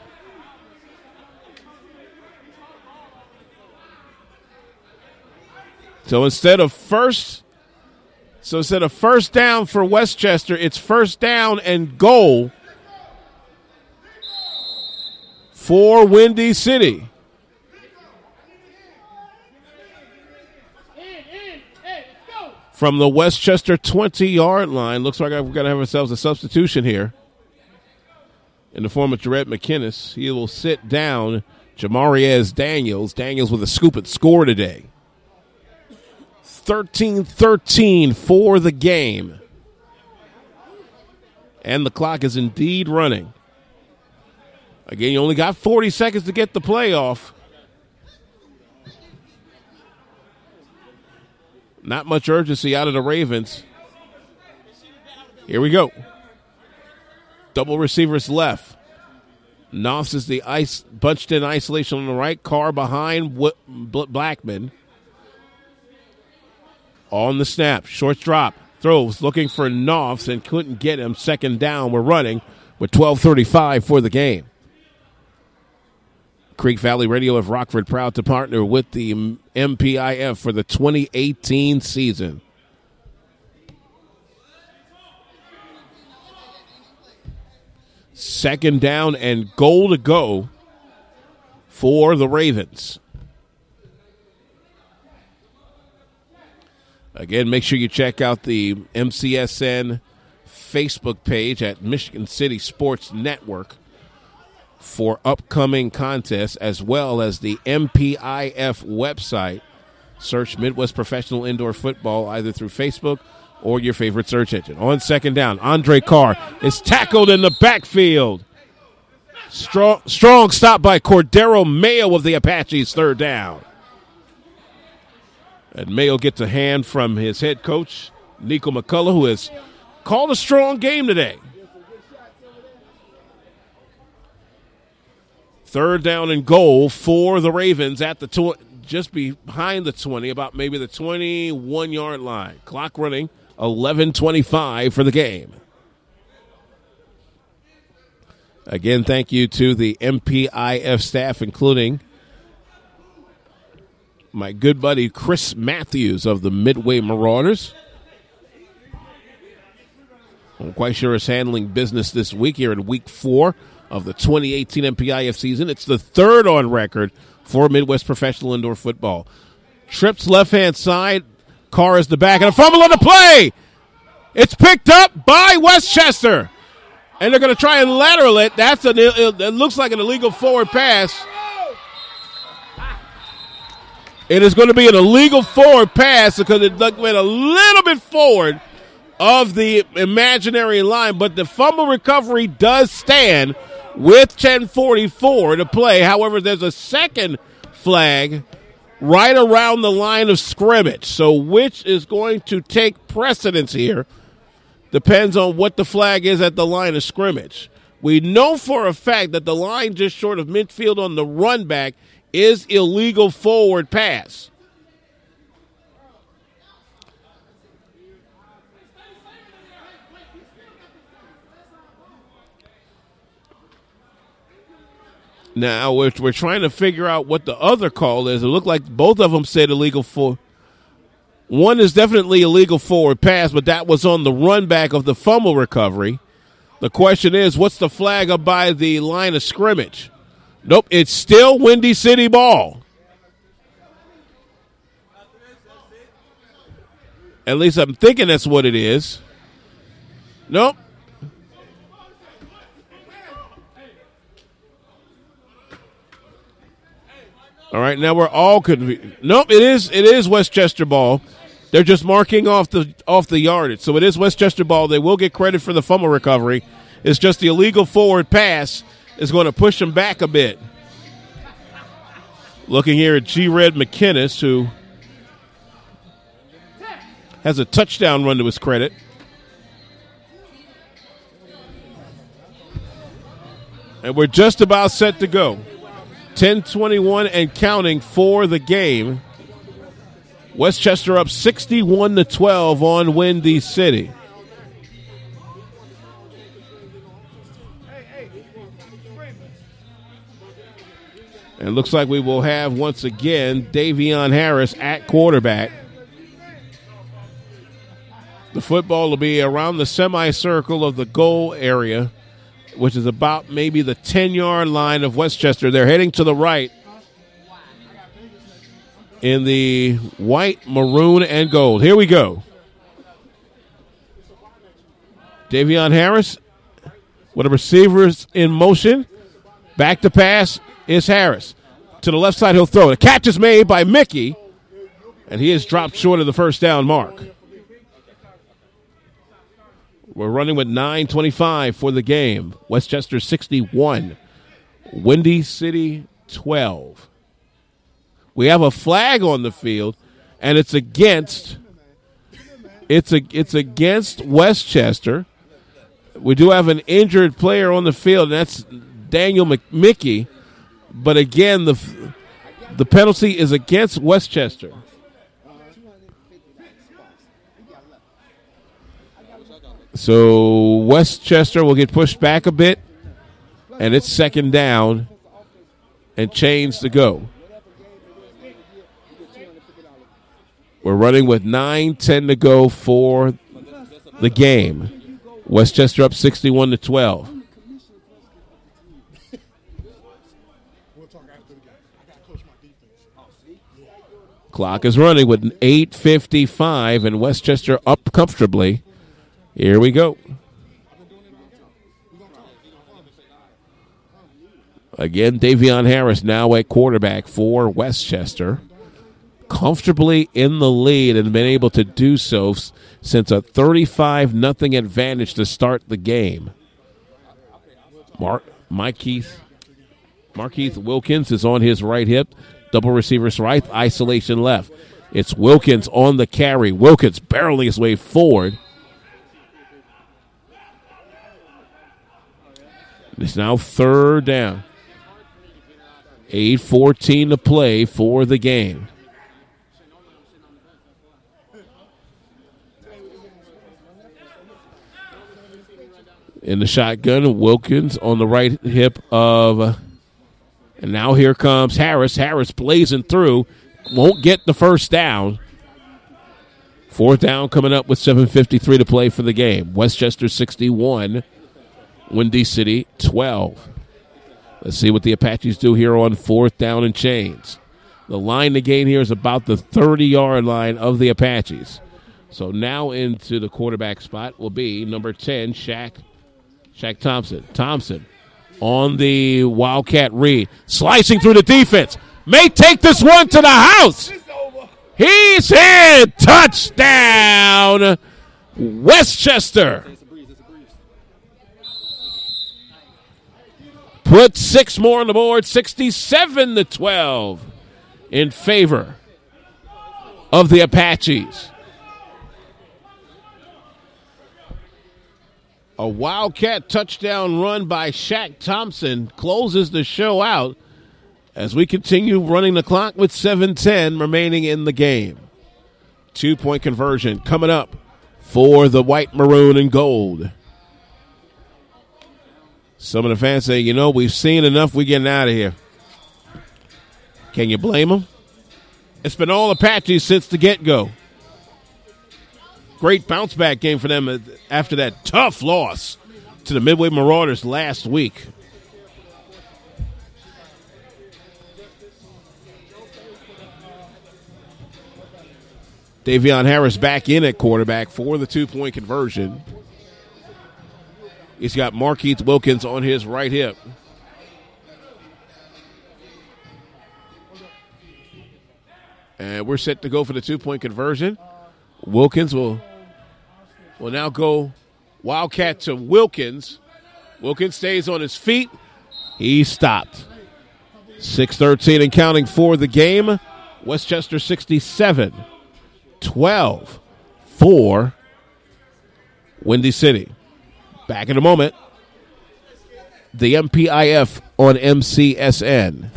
A: So instead of first So instead of first down for Westchester, it's first down and goal for Windy City. From the Westchester 20 yard line. Looks like we're going to have ourselves a substitution here in the form of Jared McKinnis. He will sit down Jamariez Daniels. Daniels with a scoop and score today. 13 13 for the game. And the clock is indeed running. Again, you only got 40 seconds to get the playoff. Not much urgency out of the Ravens. Here we go. Double receivers left. Knopf is the ice bunched in isolation on the right. Carr behind Blackman. On the snap. Short drop. Throws looking for Knopf and couldn't get him. Second down. We're running with 12.35 for the game. Creek Valley Radio of Rockford proud to partner with the MPIF for the 2018 season. Second down and goal to go for the Ravens. Again, make sure you check out the MCSN Facebook page at Michigan City Sports Network for upcoming contests as well as the MPIF website. Search Midwest Professional Indoor Football either through Facebook or your favorite search engine. On second down, Andre Carr is tackled in the backfield. Strong, strong stop by Cordero Mayo of the Apaches, third down. And Mayo gets a hand from his head coach, Nico McCullough, who has called a strong game today. Third down and goal for the Ravens at the tw- just behind the 20, about maybe the 21 yard line. Clock running 11:25 for the game. Again, thank you to the MPIF staff, including my good buddy Chris Matthews of the Midway Marauders. I'm quite sure is handling business this week here in week four of the 2018 MPIF season. It's the third on record for Midwest Professional Indoor Football. Trips left hand side. Carr is the back and a fumble on the play. It's picked up by Westchester. And they're going to try and lateral it. That's an it looks like an illegal forward pass. It is going to be an illegal forward pass because it went a little bit forward of the imaginary line, but the fumble recovery does stand with 1044 to play. However, there's a second flag right around the line of scrimmage. So which is going to take precedence here depends on what the flag is at the line of scrimmage. We know for a fact that the line just short of midfield on the run back is illegal forward pass. Now we're, we're trying to figure out what the other call is. It looked like both of them said illegal for. One is definitely illegal forward pass, but that was on the run back of the fumble recovery. The question is, what's the flag up by the line of scrimmage? Nope, it's still Windy City ball. At least I'm thinking that's what it is. Nope, All right, now we're all confused. Nope, it is it is Westchester ball. They're just marking off the off the yardage, so it is Westchester ball. They will get credit for the fumble recovery. It's just the illegal forward pass is going to push them back a bit. Looking here at Jared McKinnis, who has a touchdown run to his credit. And we're just about set to go. 10-21 and counting for the game. Westchester up 61 to 12 on Windy City. And looks like we will have once again Davion Harris at quarterback. The football will be around the semicircle of the goal area, which is about maybe the 10 yard line of Westchester. They're heading to the right in the white, maroon, and gold. Here we go. Davion Harris with a receivers in motion. Back to pass is Harris. To the left side, he'll throw. The catch is made by Mickey, and he is dropped short of the first down mark. We're running with 9.25 for the game. Westchester 61, Windy City 12. We have a flag on the field, and it's against it's a it's against Westchester. We do have an injured player on the field, and that's Daniel McMickey. But again, the the penalty is against Westchester. So Westchester will get pushed back a bit, and it's second down, and chains to go. We're running with 9 10 to go for the game. Westchester up 61 to 12. Clock is running with an 8.55 and Westchester up comfortably. Here we go. Again, Davion Harris now at quarterback for Westchester. Comfortably in the lead and been able to do so since a 35 nothing advantage to start the game. Mark Mike Keith Markeith Wilkins is on his right hip. Double receivers right, isolation left. It's Wilkins on the carry. Wilkins barreling his way forward. It's now third down. 8.14 to play for the game. In the shotgun, Wilkins on the right hip of. And now here comes Harris. Harris blazing through. Won't get the first down. Fourth down coming up with 7.53 to play for the game. Westchester 61, Windy City 12. Let's see what the Apaches do here on fourth down and chains. The line to gain here is about the 30 yard line of the Apaches. So now into the quarterback spot will be number 10, Shaq, Shaq Thompson. Thompson on the Wildcat read, slicing through the defense. May take this one to the house. He's in. Touchdown, Westchester. Put six more on the board, 67 to 12 in favor of the Apaches. A Wildcat touchdown run by Shaq Thompson closes the show out as we continue running the clock with 7:10 remaining in the game. Two-point conversion coming up for the white, maroon, and gold. Some of the fans say, you know, we've seen enough. We're getting out of here. Can you blame them? It's been all Apaches since the get go. Great bounce back game for them uh, after that tough loss to the Midway Marauders last week. Davion Harris back in at quarterback for the two point conversion. He's got Markeith Wilkins on his right hip. And we're set to go for the two point conversion. Wilkins will will now go Wildcat to Wilkins. Wilkins stays on his feet. He stopped. 613 and counting for the game. Westchester 67 12 for Windy City. Back in a moment. The MPIF on MCSN.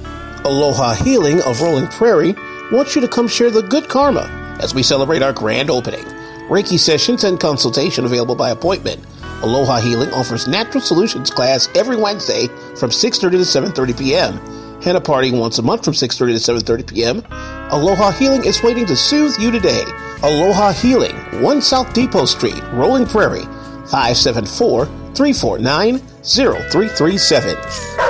B: Aloha Healing of Rolling Prairie wants you to come share the good karma as we celebrate our grand opening. Reiki sessions and consultation available by appointment. Aloha Healing offers natural solutions class every Wednesday from 6:30 to 7:30 p.m. Henna party once a month from 6:30 to 7:30 p.m. Aloha Healing is waiting to soothe you today. Aloha Healing, 1 South Depot Street, Rolling Prairie, 574 349 0337.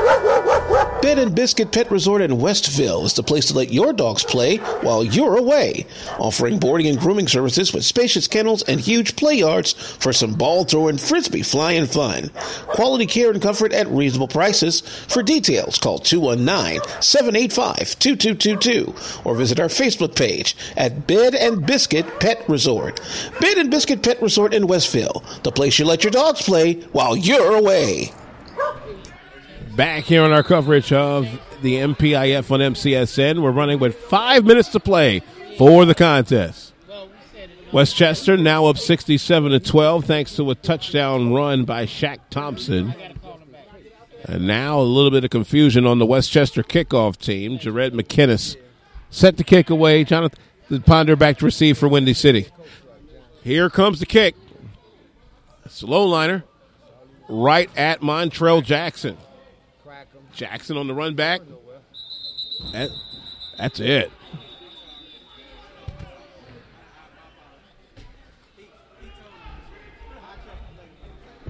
B: Bed and Biscuit Pet Resort in Westville is the place to let your dogs play while you're away. Offering boarding and grooming services with spacious kennels and huge play yards for some ball throwing, frisbee flying fun. Quality care and comfort at reasonable prices. For details, call 219 785 2222 or visit our Facebook page at Bed and Biscuit Pet Resort. Bed and Biscuit Pet Resort in Westville, the place you let your dogs play while you're away.
A: Back here on our coverage of the MPIF on MCSN, we're running with five minutes to play for the contest. Westchester now up 67 to 12 thanks to a touchdown run by Shaq Thompson. And now a little bit of confusion on the Westchester kickoff team. Jared McKinnis set the kick away. Jonathan Ponder back to receive for Windy City. Here comes the kick. Slow liner right at Montrell Jackson. Jackson on the run back. That, that's it.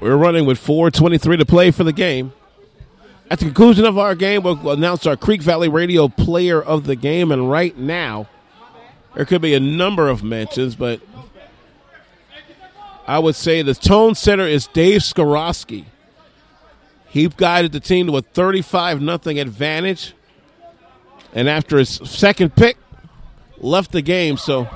A: We're running with 4.23 to play for the game. At the conclusion of our game, we'll announce our Creek Valley Radio player of the game. And right now, there could be a number of mentions, but I would say the tone setter is Dave Skorowski. He guided the team to a 35 nothing advantage. And after his second pick, left the game. So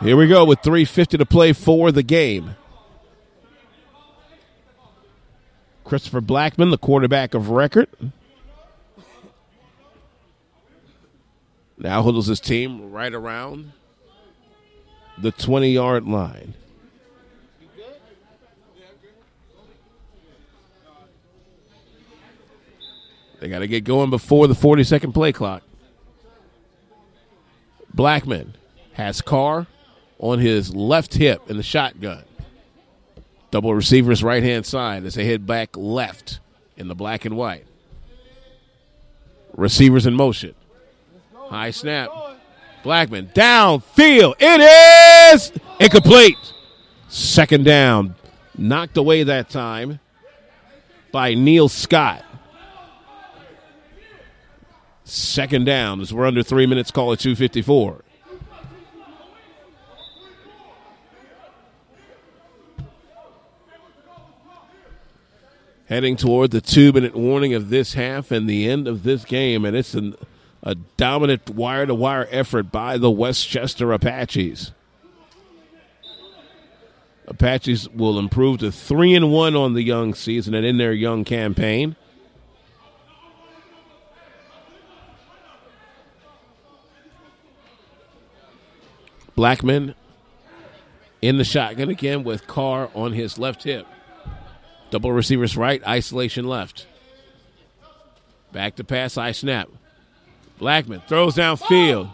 A: Here we go with 350 to play for the game. Christopher Blackman, the quarterback of record. Now huddles his team right around the 20 yard line. They got to get going before the 40 second play clock. Blackman has Carr on his left hip in the shotgun. Double receivers right hand side as they head back left in the black and white. Receivers in motion. High snap. Blackman downfield. It is incomplete. Second down. Knocked away that time by Neil Scott. Second down as we're under three minutes, call it 254. Heading toward the two minute warning of this half and the end of this game, and it's an a dominant wire to wire effort by the Westchester Apaches. Apaches will improve to 3 and 1 on the young season and in their young campaign. Blackman in the shotgun again with Carr on his left hip. Double receivers right, isolation left. Back to pass, I snap. Blackman throws downfield.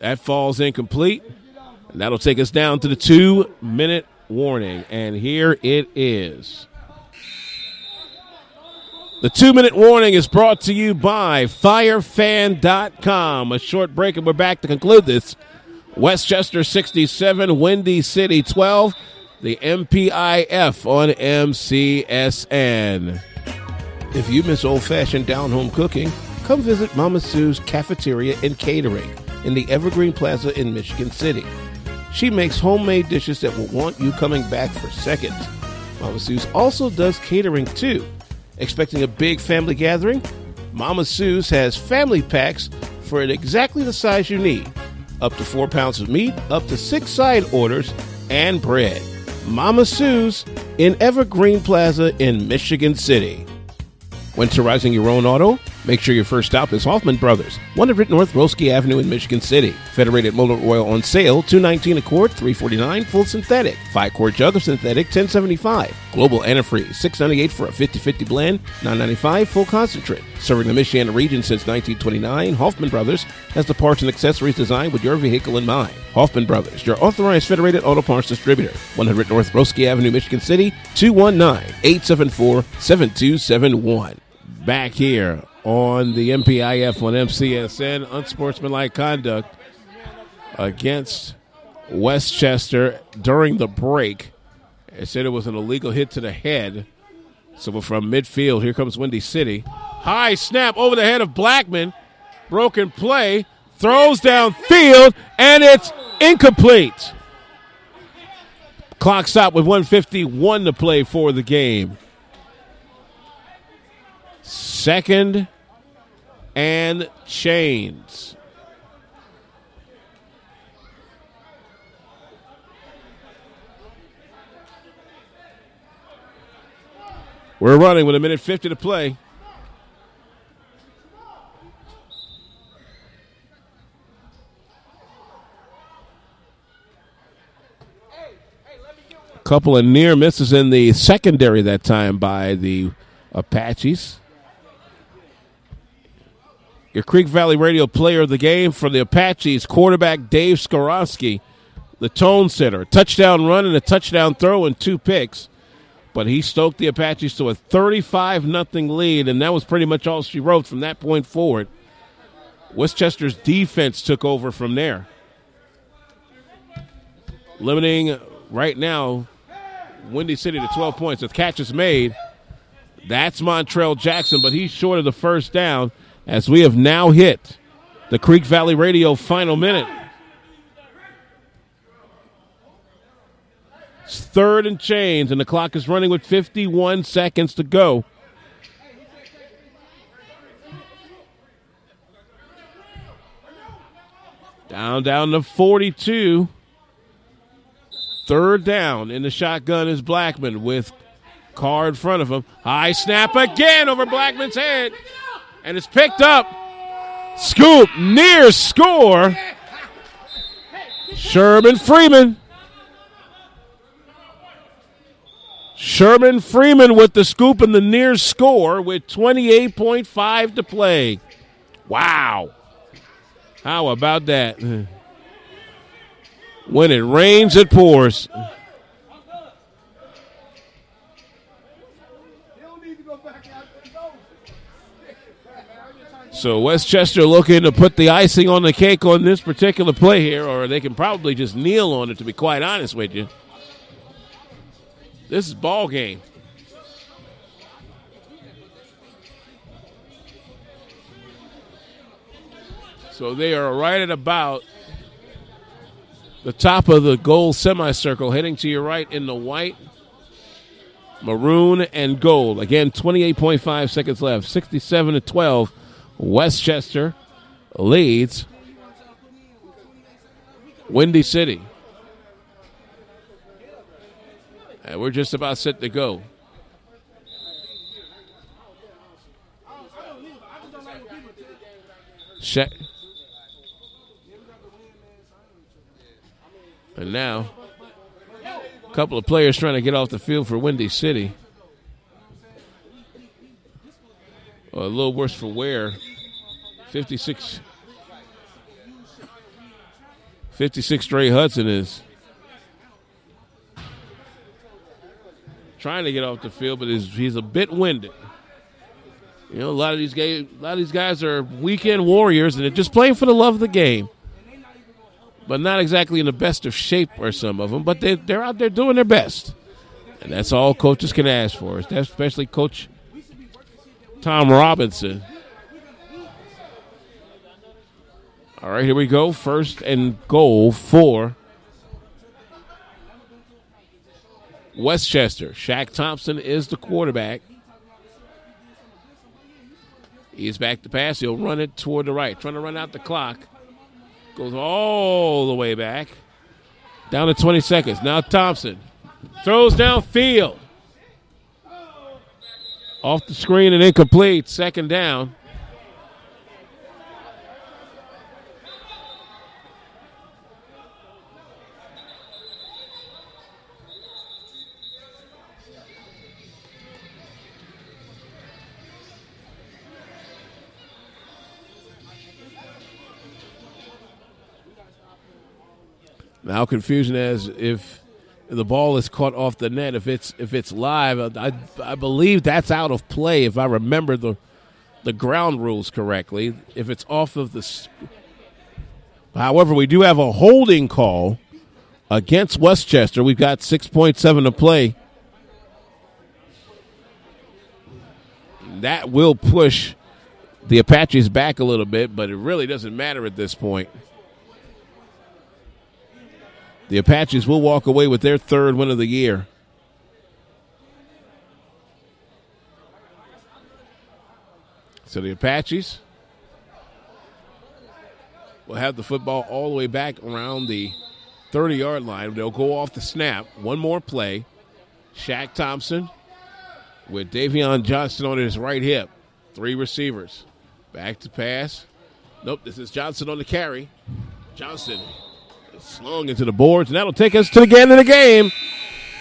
A: That falls incomplete. And that'll take us down to the two minute warning. And here it is. The two minute warning is brought to you by FireFan.com. A short break, and we're back to conclude this. Westchester 67, Windy City 12, the MPIF on MCSN. If you miss old fashioned down home cooking, come visit Mama Sue's Cafeteria and Catering in the Evergreen Plaza in Michigan City. She makes homemade dishes that will want you coming back for seconds. Mama Sue's also does catering too. Expecting a big family gathering? Mama Sue's has family packs for exactly the size you need. Up to four pounds of meat, up to six side orders, and bread. Mama Sue's in Evergreen Plaza in Michigan City. Winterizing your own auto? Make sure your first stop is Hoffman Brothers, 100 North Roeske Avenue in Michigan City. Federated motor oil on sale, 219 a quart, 349 full synthetic. 5 quart jug of synthetic, 1075. Global antifreeze, 698 for a 50-50 blend, 995 full concentrate. Serving the Michiana region since 1929, Hoffman Brothers has the parts and accessories designed with your vehicle in mind. Hoffman Brothers, your authorized Federated Auto Parts distributor, 100 North Roeske Avenue, Michigan City, 219-874-7271. Back here on the MPIF on MCSN, unsportsmanlike conduct against Westchester during the break. It said it was an illegal hit to the head. So from midfield, here comes Windy City. High snap over the head of Blackman. Broken play. Throws downfield, and it's incomplete. Clock stop with 151 to play for the game. Second and chains. We're running with a minute 50 to play. A couple of near misses in the secondary that time by the Apaches. Your Creek Valley Radio player of the game for the Apaches, quarterback Dave Skorowski, the tone setter. Touchdown run and a touchdown throw and two picks. But he stoked the Apaches to a 35 nothing lead, and that was pretty much all she wrote from that point forward. Westchester's defense took over from there. Limiting right now Windy City to 12 points. The catch is made. That's Montrell Jackson, but he's short of the first down as we have now hit the Creek Valley Radio final minute. It's third and chains, and the clock is running with 51 seconds to go. Down, down to 42. Third down in the shotgun is Blackman with Carr in front of him. High snap again over Blackman's head. And it's picked up. Scoop near score. Sherman Freeman. Sherman Freeman with the scoop and the near score with 28.5 to play. Wow. How about that? When it rains, it pours. So Westchester looking to put the icing on the cake on this particular play here, or they can probably just kneel on it. To be quite honest with you, this is ball game. So they are right at about the top of the goal semicircle, heading to your right in the white, maroon, and gold. Again, 28.5 seconds left. 67 to 12. Westchester leads Windy City. And we're just about set to go. Check. And now, a couple of players trying to get off the field for Windy City. A little worse for wear. 56. 56 Dre Hudson is trying to get off the field, but he's a bit winded. You know, a lot of these guys, a lot of these guys are weekend warriors, and they're just playing for the love of the game. But not exactly in the best of shape, are some of them. But they, they're out there doing their best, and that's all coaches can ask for. Especially Coach Tom Robinson. All right, here we go. First and goal for Westchester. Shaq Thompson is the quarterback. He's back to pass. He'll run it toward the right, trying to run out the clock. Goes all the way back. Down to 20 seconds. Now Thompson throws downfield. Off the screen and incomplete. Second down. Now confusion as if the ball is caught off the net. If it's if it's live, I, I believe that's out of play. If I remember the the ground rules correctly, if it's off of the. However, we do have a holding call against Westchester. We've got six point seven to play. That will push the Apaches back a little bit, but it really doesn't matter at this point. The Apaches will walk away with their third win of the year. So the Apaches will have the football all the way back around the 30 yard line. They'll go off the snap. One more play. Shaq Thompson with Davion Johnson on his right hip. Three receivers. Back to pass. Nope, this is Johnson on the carry. Johnson slung into the boards, and that'll take us to the end of the game.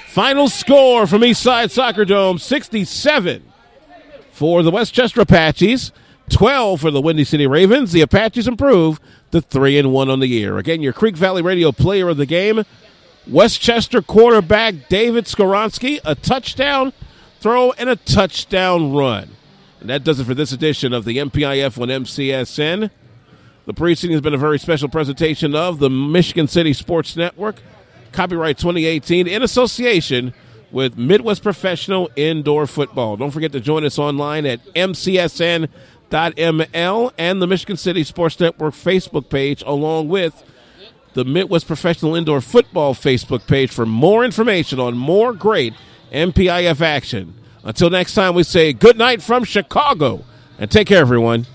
A: Final score from Eastside Soccer Dome 67 for the Westchester Apaches, 12 for the Windy City Ravens. The Apaches improve to 3 and 1 on the year. Again, your Creek Valley Radio player of the game, Westchester quarterback David Skorowski, a touchdown throw and a touchdown run. And that does it for this edition of the MPIF on MCSN. The preceding has been a very special presentation of the Michigan City Sports Network, copyright 2018, in association with Midwest Professional Indoor Football. Don't forget to join us online at mcsn.ml and the Michigan City Sports Network Facebook page, along with the Midwest Professional Indoor Football Facebook page for more information on more great MPIF action. Until next time, we say good night from Chicago and take care, everyone.